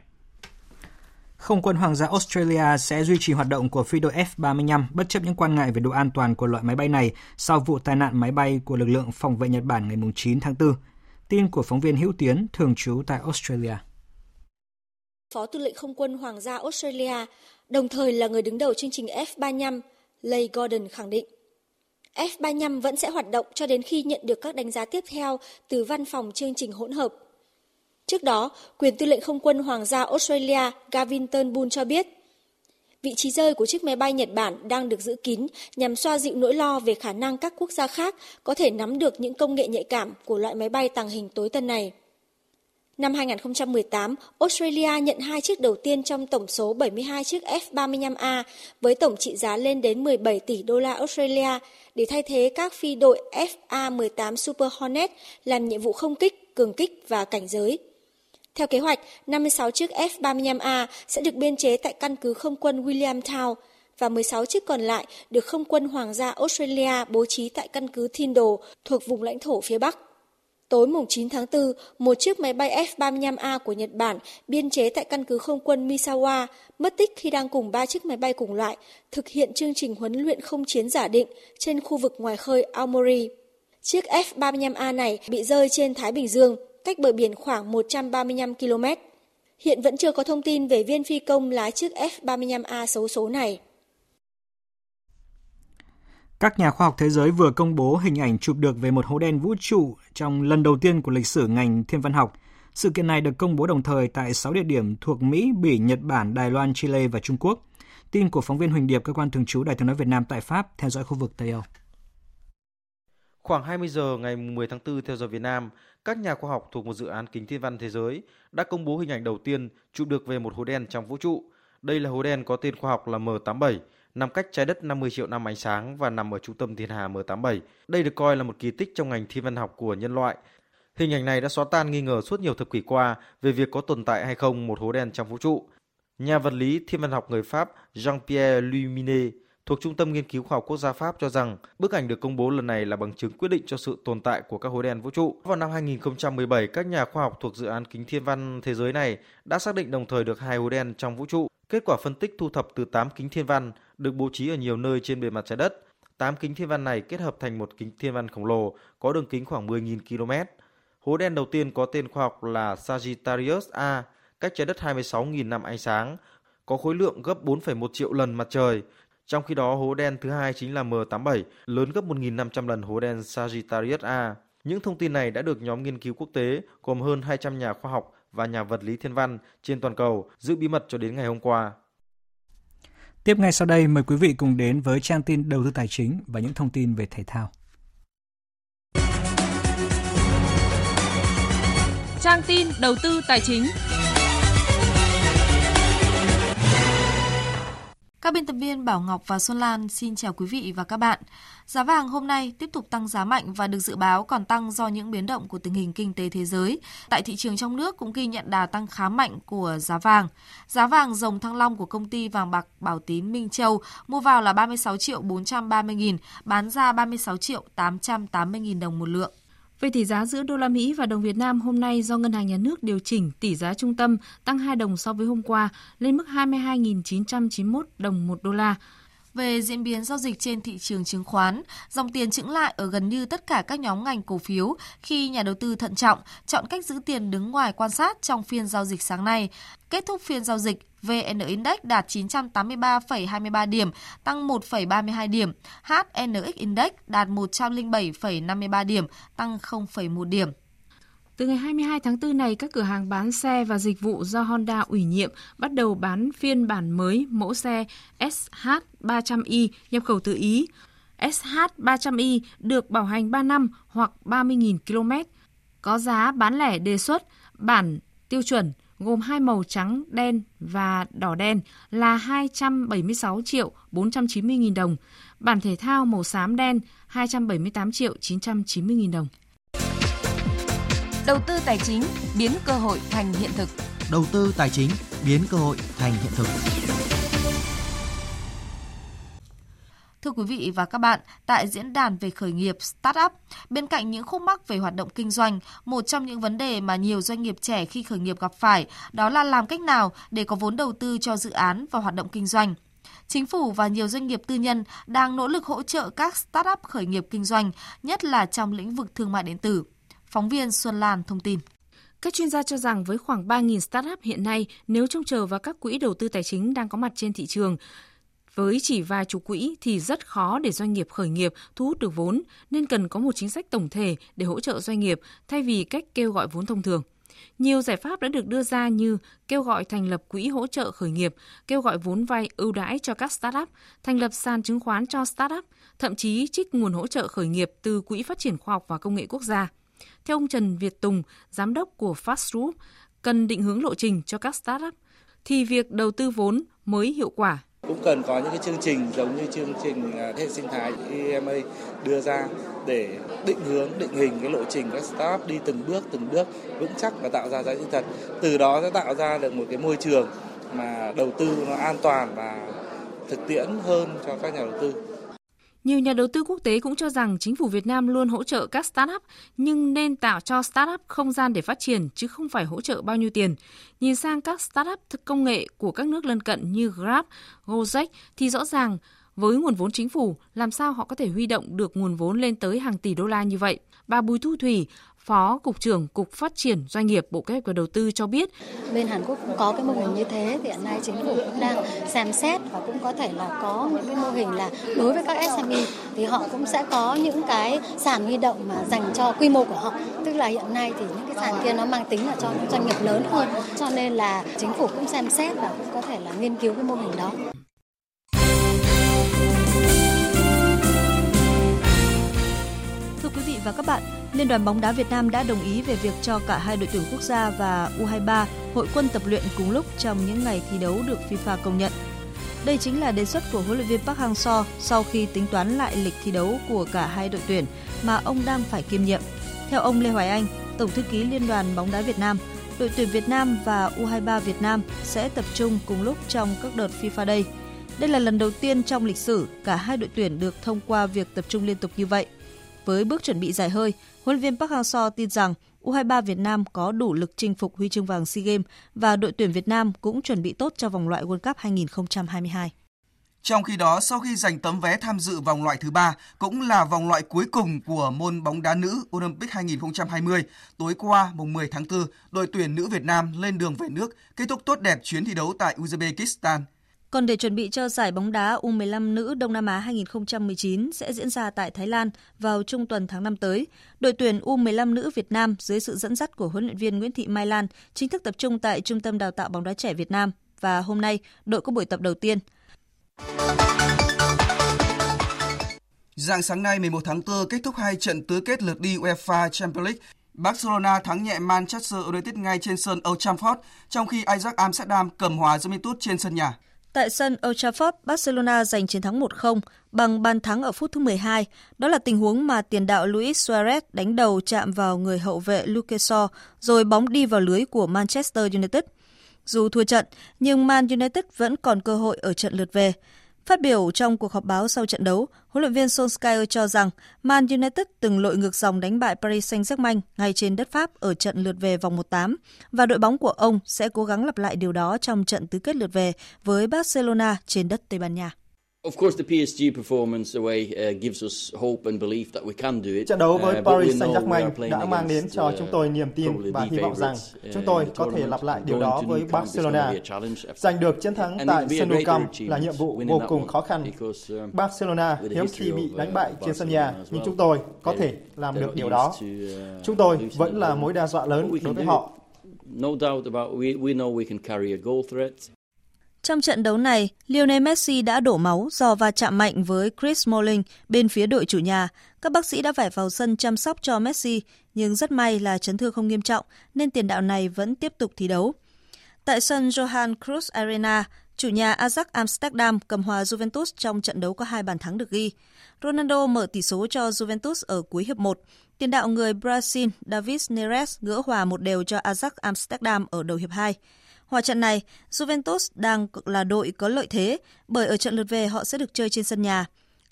Không quân Hoàng gia Australia sẽ duy trì hoạt động của phi đội F-35 bất chấp những quan ngại về độ an toàn của loại máy bay này sau vụ tai nạn máy bay của lực lượng phòng vệ Nhật Bản ngày 9 tháng 4. Tin của phóng viên Hữu Tiến, thường trú tại Australia. Phó tư lệnh không quân Hoàng gia Australia, đồng thời là người đứng đầu chương trình F-35, Lay Gordon khẳng định. F-35 vẫn sẽ hoạt động cho đến khi nhận được các đánh giá tiếp theo từ văn phòng chương trình hỗn hợp Trước đó, quyền tư lệnh không quân Hoàng gia Australia Gavin Turnbull cho biết, vị trí rơi của chiếc máy bay Nhật Bản đang được giữ kín nhằm xoa dịu nỗi lo về khả năng các quốc gia khác có thể nắm được những công nghệ nhạy cảm của loại máy bay tàng hình tối tân này. Năm 2018, Australia nhận hai chiếc đầu tiên trong tổng số 72 chiếc F-35A với tổng trị giá lên đến 17 tỷ đô la Australia để thay thế các phi đội FA-18 Super Hornet làm nhiệm vụ không kích, cường kích và cảnh giới. Theo kế hoạch, 56 chiếc F-35A sẽ được biên chế tại căn cứ không quân Williamtown và 16 chiếc còn lại được không quân Hoàng gia Australia bố trí tại căn cứ Tyndall thuộc vùng lãnh thổ phía Bắc. Tối mùng 9 tháng 4, một chiếc máy bay F-35A của Nhật Bản biên chế tại căn cứ không quân Misawa mất tích khi đang cùng ba chiếc máy bay cùng loại thực hiện chương trình huấn luyện không chiến giả định trên khu vực ngoài khơi Aomori. Chiếc F-35A này bị rơi trên Thái Bình Dương cách bờ biển khoảng 135 km. Hiện vẫn chưa có thông tin về viên phi công lái chiếc F-35A xấu số này. Các nhà khoa học thế giới vừa công bố hình ảnh chụp được về một hố đen vũ trụ trong lần đầu tiên của lịch sử ngành thiên văn học. Sự kiện này được công bố đồng thời tại 6 địa điểm thuộc Mỹ, Bỉ, Nhật Bản, Đài Loan, Chile và Trung Quốc. Tin của phóng viên Huỳnh Điệp, cơ quan thường trú Đài tiếng nói Việt Nam tại Pháp, theo dõi khu vực Tây Âu. Khoảng 20 giờ ngày 10 tháng 4 theo giờ Việt Nam, các nhà khoa học thuộc một dự án kính thiên văn thế giới đã công bố hình ảnh đầu tiên chụp được về một hố đen trong vũ trụ. Đây là hố đen có tên khoa học là M87, nằm cách trái đất 50 triệu năm ánh sáng và nằm ở trung tâm thiên hà M87. Đây được coi là một kỳ tích trong ngành thiên văn học của nhân loại. Hình ảnh này đã xóa tan nghi ngờ suốt nhiều thập kỷ qua về việc có tồn tại hay không một hố đen trong vũ trụ. Nhà vật lý thiên văn học người Pháp Jean-Pierre Luminet thuộc Trung tâm Nghiên cứu Khoa học Quốc gia Pháp cho rằng bức ảnh được công bố lần này là bằng chứng quyết định cho sự tồn tại của các hố đen vũ trụ. Vào năm 2017, các nhà khoa học thuộc dự án kính thiên văn thế giới này đã xác định đồng thời được hai hố đen trong vũ trụ. Kết quả phân tích thu thập từ 8 kính thiên văn được bố trí ở nhiều nơi trên bề mặt trái đất. 8 kính thiên văn này kết hợp thành một kính thiên văn khổng lồ có đường kính khoảng 10.000 km. Hố đen đầu tiên có tên khoa học là Sagittarius A, cách trái đất 26.000 năm ánh sáng, có khối lượng gấp 4,1 triệu lần mặt trời. Trong khi đó, hố đen thứ hai chính là M87, lớn gấp 1.500 lần hố đen Sagittarius A. Những thông tin này đã được nhóm nghiên cứu quốc tế gồm hơn 200 nhà khoa học và nhà vật lý thiên văn trên toàn cầu giữ bí mật cho đến ngày hôm qua. Tiếp ngay sau đây, mời quý vị cùng đến với trang tin đầu tư tài chính và những thông tin về thể thao. Trang tin đầu tư tài chính. Các biên tập viên Bảo Ngọc và Xuân Lan xin chào quý vị và các bạn. Giá vàng hôm nay tiếp tục tăng giá mạnh và được dự báo còn tăng do những biến động của tình hình kinh tế thế giới. Tại thị trường trong nước cũng ghi nhận đà tăng khá mạnh của giá vàng. Giá vàng dòng thăng long của công ty vàng bạc Bảo Tín Minh Châu mua vào là 36 triệu 430 nghìn, bán ra 36 triệu 880 nghìn đồng một lượng. Về tỷ giá giữa đô la Mỹ và đồng Việt Nam hôm nay do Ngân hàng Nhà nước điều chỉnh tỷ giá trung tâm tăng 2 đồng so với hôm qua, lên mức 22.991 đồng một đô la. Về diễn biến giao dịch trên thị trường chứng khoán, dòng tiền chững lại ở gần như tất cả các nhóm ngành cổ phiếu khi nhà đầu tư thận trọng, chọn cách giữ tiền đứng ngoài quan sát trong phiên giao dịch sáng nay. Kết thúc phiên giao dịch, VN Index đạt 983,23 điểm, tăng 1,32 điểm. HNX Index đạt 107,53 điểm, tăng 0,1 điểm. Từ ngày 22 tháng 4 này, các cửa hàng bán xe và dịch vụ do Honda ủy nhiệm bắt đầu bán phiên bản mới mẫu xe SH300i nhập khẩu từ Ý. SH300i được bảo hành 3 năm hoặc 30.000 km. Có giá bán lẻ đề xuất bản tiêu chuẩn gồm hai màu trắng đen và đỏ đen là 276 triệu 490 nghìn đồng, bản thể thao màu xám đen 278 triệu 990 nghìn đồng. Đầu tư tài chính biến cơ hội thành hiện thực. Đầu tư tài chính biến cơ hội thành hiện thực. Thưa quý vị và các bạn, tại diễn đàn về khởi nghiệp Startup, bên cạnh những khúc mắc về hoạt động kinh doanh, một trong những vấn đề mà nhiều doanh nghiệp trẻ khi khởi nghiệp gặp phải đó là làm cách nào để có vốn đầu tư cho dự án và hoạt động kinh doanh. Chính phủ và nhiều doanh nghiệp tư nhân đang nỗ lực hỗ trợ các startup khởi nghiệp kinh doanh, nhất là trong lĩnh vực thương mại điện tử. Phóng viên Xuân Lan thông tin. Các chuyên gia cho rằng với khoảng 3.000 startup hiện nay, nếu trông chờ vào các quỹ đầu tư tài chính đang có mặt trên thị trường, với chỉ vài chục quỹ thì rất khó để doanh nghiệp khởi nghiệp thu hút được vốn, nên cần có một chính sách tổng thể để hỗ trợ doanh nghiệp thay vì cách kêu gọi vốn thông thường. Nhiều giải pháp đã được đưa ra như kêu gọi thành lập quỹ hỗ trợ khởi nghiệp, kêu gọi vốn vay ưu đãi cho các startup, thành lập sàn chứng khoán cho startup, thậm chí trích nguồn hỗ trợ khởi nghiệp từ Quỹ Phát triển Khoa học và Công nghệ Quốc gia. Theo ông Trần Việt Tùng, giám đốc của Fast Group, cần định hướng lộ trình cho các startup thì việc đầu tư vốn mới hiệu quả. Cũng cần có những cái chương trình giống như chương trình à, hệ sinh thái EMA đưa ra để định hướng định hình cái lộ trình các startup đi từng bước từng bước vững chắc và tạo ra giá trị thật. Từ đó sẽ tạo ra được một cái môi trường mà đầu tư nó an toàn và thực tiễn hơn cho các nhà đầu tư nhiều nhà đầu tư quốc tế cũng cho rằng chính phủ Việt Nam luôn hỗ trợ các startup nhưng nên tạo cho startup không gian để phát triển chứ không phải hỗ trợ bao nhiêu tiền. Nhìn sang các startup thực công nghệ của các nước lân cận như Grab, Gojek thì rõ ràng với nguồn vốn chính phủ, làm sao họ có thể huy động được nguồn vốn lên tới hàng tỷ đô la như vậy? Bà Bùi Thu Thủy, Phó Cục trưởng Cục Phát triển Doanh nghiệp Bộ Kế hoạch và Đầu tư cho biết. Bên Hàn Quốc cũng có cái mô hình như thế thì hiện nay chính phủ cũng đang xem xét và cũng có thể là có những cái mô hình là đối với các SME thì họ cũng sẽ có những cái sàn huy động mà dành cho quy mô của họ. Tức là hiện nay thì những cái sàn kia nó mang tính là cho những doanh nghiệp lớn hơn. Cho nên là chính phủ cũng xem xét và cũng có thể là nghiên cứu cái mô hình đó. Thưa quý vị và các bạn, Liên đoàn bóng đá Việt Nam đã đồng ý về việc cho cả hai đội tuyển quốc gia và U23 hội quân tập luyện cùng lúc trong những ngày thi đấu được FIFA công nhận. Đây chính là đề xuất của huấn luyện viên Park Hang-seo sau khi tính toán lại lịch thi đấu của cả hai đội tuyển mà ông đang phải kiêm nhiệm. Theo ông Lê Hoài Anh, Tổng thư ký Liên đoàn bóng đá Việt Nam, đội tuyển Việt Nam và U23 Việt Nam sẽ tập trung cùng lúc trong các đợt FIFA Day. Đây là lần đầu tiên trong lịch sử cả hai đội tuyển được thông qua việc tập trung liên tục như vậy. Với bước chuẩn bị dài hơi, huấn luyện viên Park Hang-seo tin rằng U23 Việt Nam có đủ lực chinh phục huy chương vàng SEA Games và đội tuyển Việt Nam cũng chuẩn bị tốt cho vòng loại World Cup 2022. Trong khi đó, sau khi giành tấm vé tham dự vòng loại thứ ba, cũng là vòng loại cuối cùng của môn bóng đá nữ Olympic 2020, tối qua mùng 10 tháng 4, đội tuyển nữ Việt Nam lên đường về nước, kết thúc tốt đẹp chuyến thi đấu tại Uzbekistan. Còn để chuẩn bị cho giải bóng đá U15 nữ Đông Nam Á 2019 sẽ diễn ra tại Thái Lan vào trung tuần tháng 5 tới, đội tuyển U15 nữ Việt Nam dưới sự dẫn dắt của huấn luyện viên Nguyễn Thị Mai Lan chính thức tập trung tại Trung tâm Đào tạo bóng đá trẻ Việt Nam và hôm nay đội có buổi tập đầu tiên. Dạng sáng nay 11 tháng 4 kết thúc hai trận tứ kết lượt đi UEFA Champions League. Barcelona thắng nhẹ Manchester United ngay trên sân Old Trafford, trong khi Ajax Amsterdam cầm hòa Juventus trên sân nhà. Tại sân Old Trafford, Barcelona giành chiến thắng 1-0 bằng bàn thắng ở phút thứ 12. Đó là tình huống mà tiền đạo Luis Suarez đánh đầu chạm vào người hậu vệ Luke Shaw, rồi bóng đi vào lưới của Manchester United. Dù thua trận, nhưng Man United vẫn còn cơ hội ở trận lượt về. Phát biểu trong cuộc họp báo sau trận đấu, huấn luyện viên Solskjaer cho rằng Man United từng lội ngược dòng đánh bại Paris Saint-Germain ngay trên đất Pháp ở trận lượt về vòng 1/8 và đội bóng của ông sẽ cố gắng lặp lại điều đó trong trận tứ kết lượt về với Barcelona trên đất Tây Ban Nha. Trận đấu với uh, Paris Saint-Germain đã mang đến cho uh, chúng tôi niềm tin và hy vọng rằng chúng tôi có thể lặp lại điều đó với Barcelona. Giành được chiến thắng tại sân Nou Camp là nhiệm vụ vô cùng khó khăn. Barcelona hiếm khi bị đánh bại trên sân nhà, nhưng chúng tôi có thể làm được điều đó. Uh, chúng tôi vẫn là mối đe dọa lớn đối với họ. No doubt about we, we know we can carry a goal threat. Trong trận đấu này, Lionel Messi đã đổ máu do va chạm mạnh với Chris Smalling bên phía đội chủ nhà. Các bác sĩ đã phải vào sân chăm sóc cho Messi, nhưng rất may là chấn thương không nghiêm trọng nên tiền đạo này vẫn tiếp tục thi đấu. Tại sân Johan Cruyff Arena, chủ nhà Ajax Amsterdam cầm hòa Juventus trong trận đấu có hai bàn thắng được ghi. Ronaldo mở tỷ số cho Juventus ở cuối hiệp 1. Tiền đạo người Brazil David Neres gỡ hòa một đều cho Ajax Amsterdam ở đầu hiệp 2. Hòa trận này, Juventus đang là đội có lợi thế bởi ở trận lượt về họ sẽ được chơi trên sân nhà.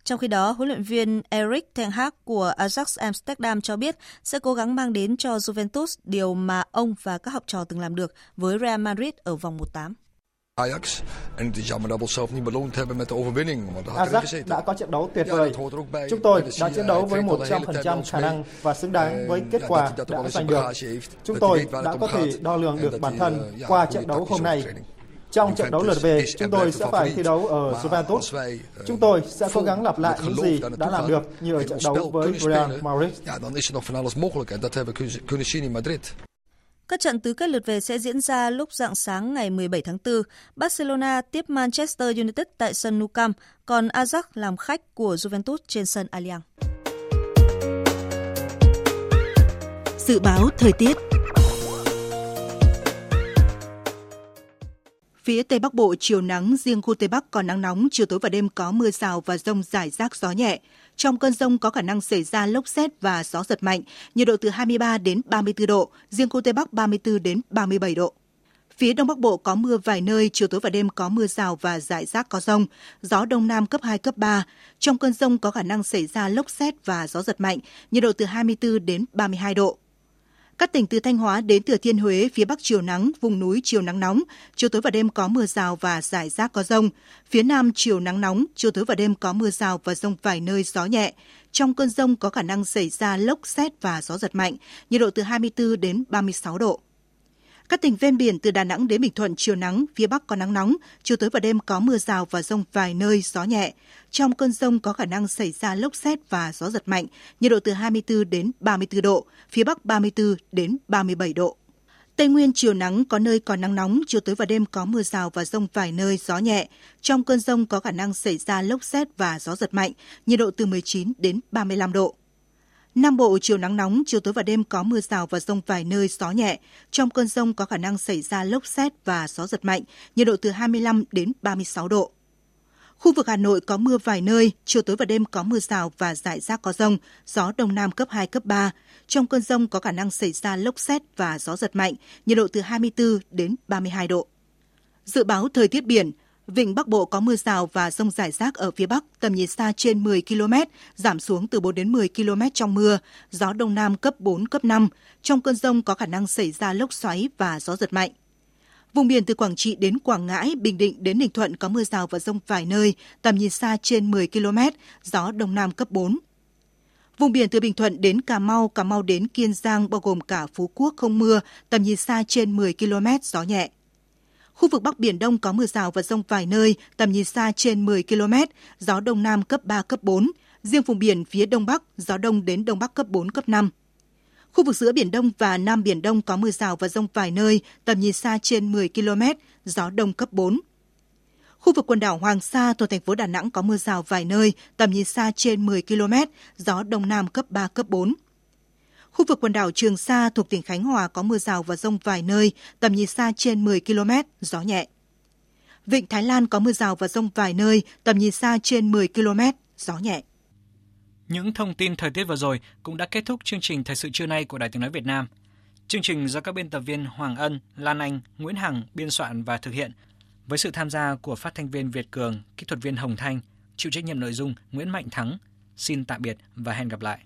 Trong khi đó, huấn luyện viên Eric Ten Hag của Ajax Amsterdam cho biết sẽ cố gắng mang đến cho Juventus điều mà ông và các học trò từng làm được với Real Madrid ở vòng 1-8. Ajax. En het is jammer dat we onszelf niet beloond hebben met de overwinning. Want dat had Ajax đã có trận đấu tuyệt vời. Chúng tôi đã chiến đấu với 100% khả năng và xứng đáng với kết quả đã giành được. Chúng tôi đã có thể đo lường được bản thân qua trận đấu hôm nay. Trong trận đấu lượt về, chúng tôi sẽ phải thi đấu ở Juventus. Chúng tôi sẽ cố gắng lặp lại những gì đã làm được như ở trận đấu với Real Madrid. Các trận tứ kết lượt về sẽ diễn ra lúc dạng sáng ngày 17 tháng 4. Barcelona tiếp Manchester United tại sân Nou Camp, còn Ajax làm khách của Juventus trên sân Allianz. Dự báo thời tiết Phía Tây Bắc Bộ chiều nắng, riêng khu Tây Bắc có nắng nóng, chiều tối và đêm có mưa rào và rông rải rác gió nhẹ. Trong cơn rông có khả năng xảy ra lốc xét và gió giật mạnh, nhiệt độ từ 23 đến 34 độ, riêng khu Tây Bắc 34 đến 37 độ. Phía Đông Bắc Bộ có mưa vài nơi, chiều tối và đêm có mưa rào và rải rác có rông, gió Đông Nam cấp 2, cấp 3. Trong cơn rông có khả năng xảy ra lốc xét và gió giật mạnh, nhiệt độ từ 24 đến 32 độ. Các tỉnh từ Thanh Hóa đến Thừa Thiên Huế, phía Bắc chiều nắng, vùng núi chiều nắng nóng, chiều tối và đêm có mưa rào và rải rác có rông. Phía Nam chiều nắng nóng, chiều tối và đêm có mưa rào và rông vài nơi gió nhẹ. Trong cơn rông có khả năng xảy ra lốc xét và gió giật mạnh, nhiệt độ từ 24 đến 36 độ. Các tỉnh ven biển từ Đà Nẵng đến Bình Thuận chiều nắng, phía Bắc có nắng nóng, chiều tối và đêm có mưa rào và rông vài nơi, gió nhẹ. Trong cơn rông có khả năng xảy ra lốc xét và gió giật mạnh, nhiệt độ từ 24 đến 34 độ, phía Bắc 34 đến 37 độ. Tây Nguyên chiều nắng có nơi có nắng nóng, chiều tối và đêm có mưa rào và rông vài nơi, gió nhẹ. Trong cơn rông có khả năng xảy ra lốc xét và gió giật mạnh, nhiệt độ từ 19 đến 35 độ. Nam Bộ chiều nắng nóng, chiều tối và đêm có mưa rào và rông vài nơi gió nhẹ. Trong cơn rông có khả năng xảy ra lốc xét và gió giật mạnh, nhiệt độ từ 25 đến 36 độ. Khu vực Hà Nội có mưa vài nơi, chiều tối và đêm có mưa rào và rải rác có rông, gió đông nam cấp 2, cấp 3. Trong cơn rông có khả năng xảy ra lốc xét và gió giật mạnh, nhiệt độ từ 24 đến 32 độ. Dự báo thời tiết biển, Vịnh Bắc Bộ có mưa rào và rông rải rác ở phía Bắc, tầm nhìn xa trên 10 km, giảm xuống từ 4 đến 10 km trong mưa, gió Đông Nam cấp 4, cấp 5. Trong cơn rông có khả năng xảy ra lốc xoáy và gió giật mạnh. Vùng biển từ Quảng Trị đến Quảng Ngãi, Bình Định đến Ninh Thuận có mưa rào và rông vài nơi, tầm nhìn xa trên 10 km, gió Đông Nam cấp 4. Vùng biển từ Bình Thuận đến Cà Mau, Cà Mau đến Kiên Giang bao gồm cả Phú Quốc không mưa, tầm nhìn xa trên 10 km, gió nhẹ. Khu vực Bắc Biển Đông có mưa rào và rông vài nơi, tầm nhìn xa trên 10 km, gió Đông Nam cấp 3, cấp 4. Riêng vùng biển phía Đông Bắc, gió Đông đến Đông Bắc cấp 4, cấp 5. Khu vực giữa Biển Đông và Nam Biển Đông có mưa rào và rông vài nơi, tầm nhìn xa trên 10 km, gió Đông cấp 4. Khu vực quần đảo Hoàng Sa thuộc thành phố Đà Nẵng có mưa rào vài nơi, tầm nhìn xa trên 10 km, gió Đông Nam cấp 3, cấp 4. Khu vực quần đảo Trường Sa thuộc tỉnh Khánh Hòa có mưa rào và rông vài nơi, tầm nhìn xa trên 10 km, gió nhẹ. Vịnh Thái Lan có mưa rào và rông vài nơi, tầm nhìn xa trên 10 km, gió nhẹ. Những thông tin thời tiết vừa rồi cũng đã kết thúc chương trình Thời sự trưa nay của Đài Tiếng Nói Việt Nam. Chương trình do các biên tập viên Hoàng Ân, Lan Anh, Nguyễn Hằng biên soạn và thực hiện với sự tham gia của phát thanh viên Việt Cường, kỹ thuật viên Hồng Thanh, chịu trách nhiệm nội dung Nguyễn Mạnh Thắng. Xin tạm biệt và hẹn gặp lại.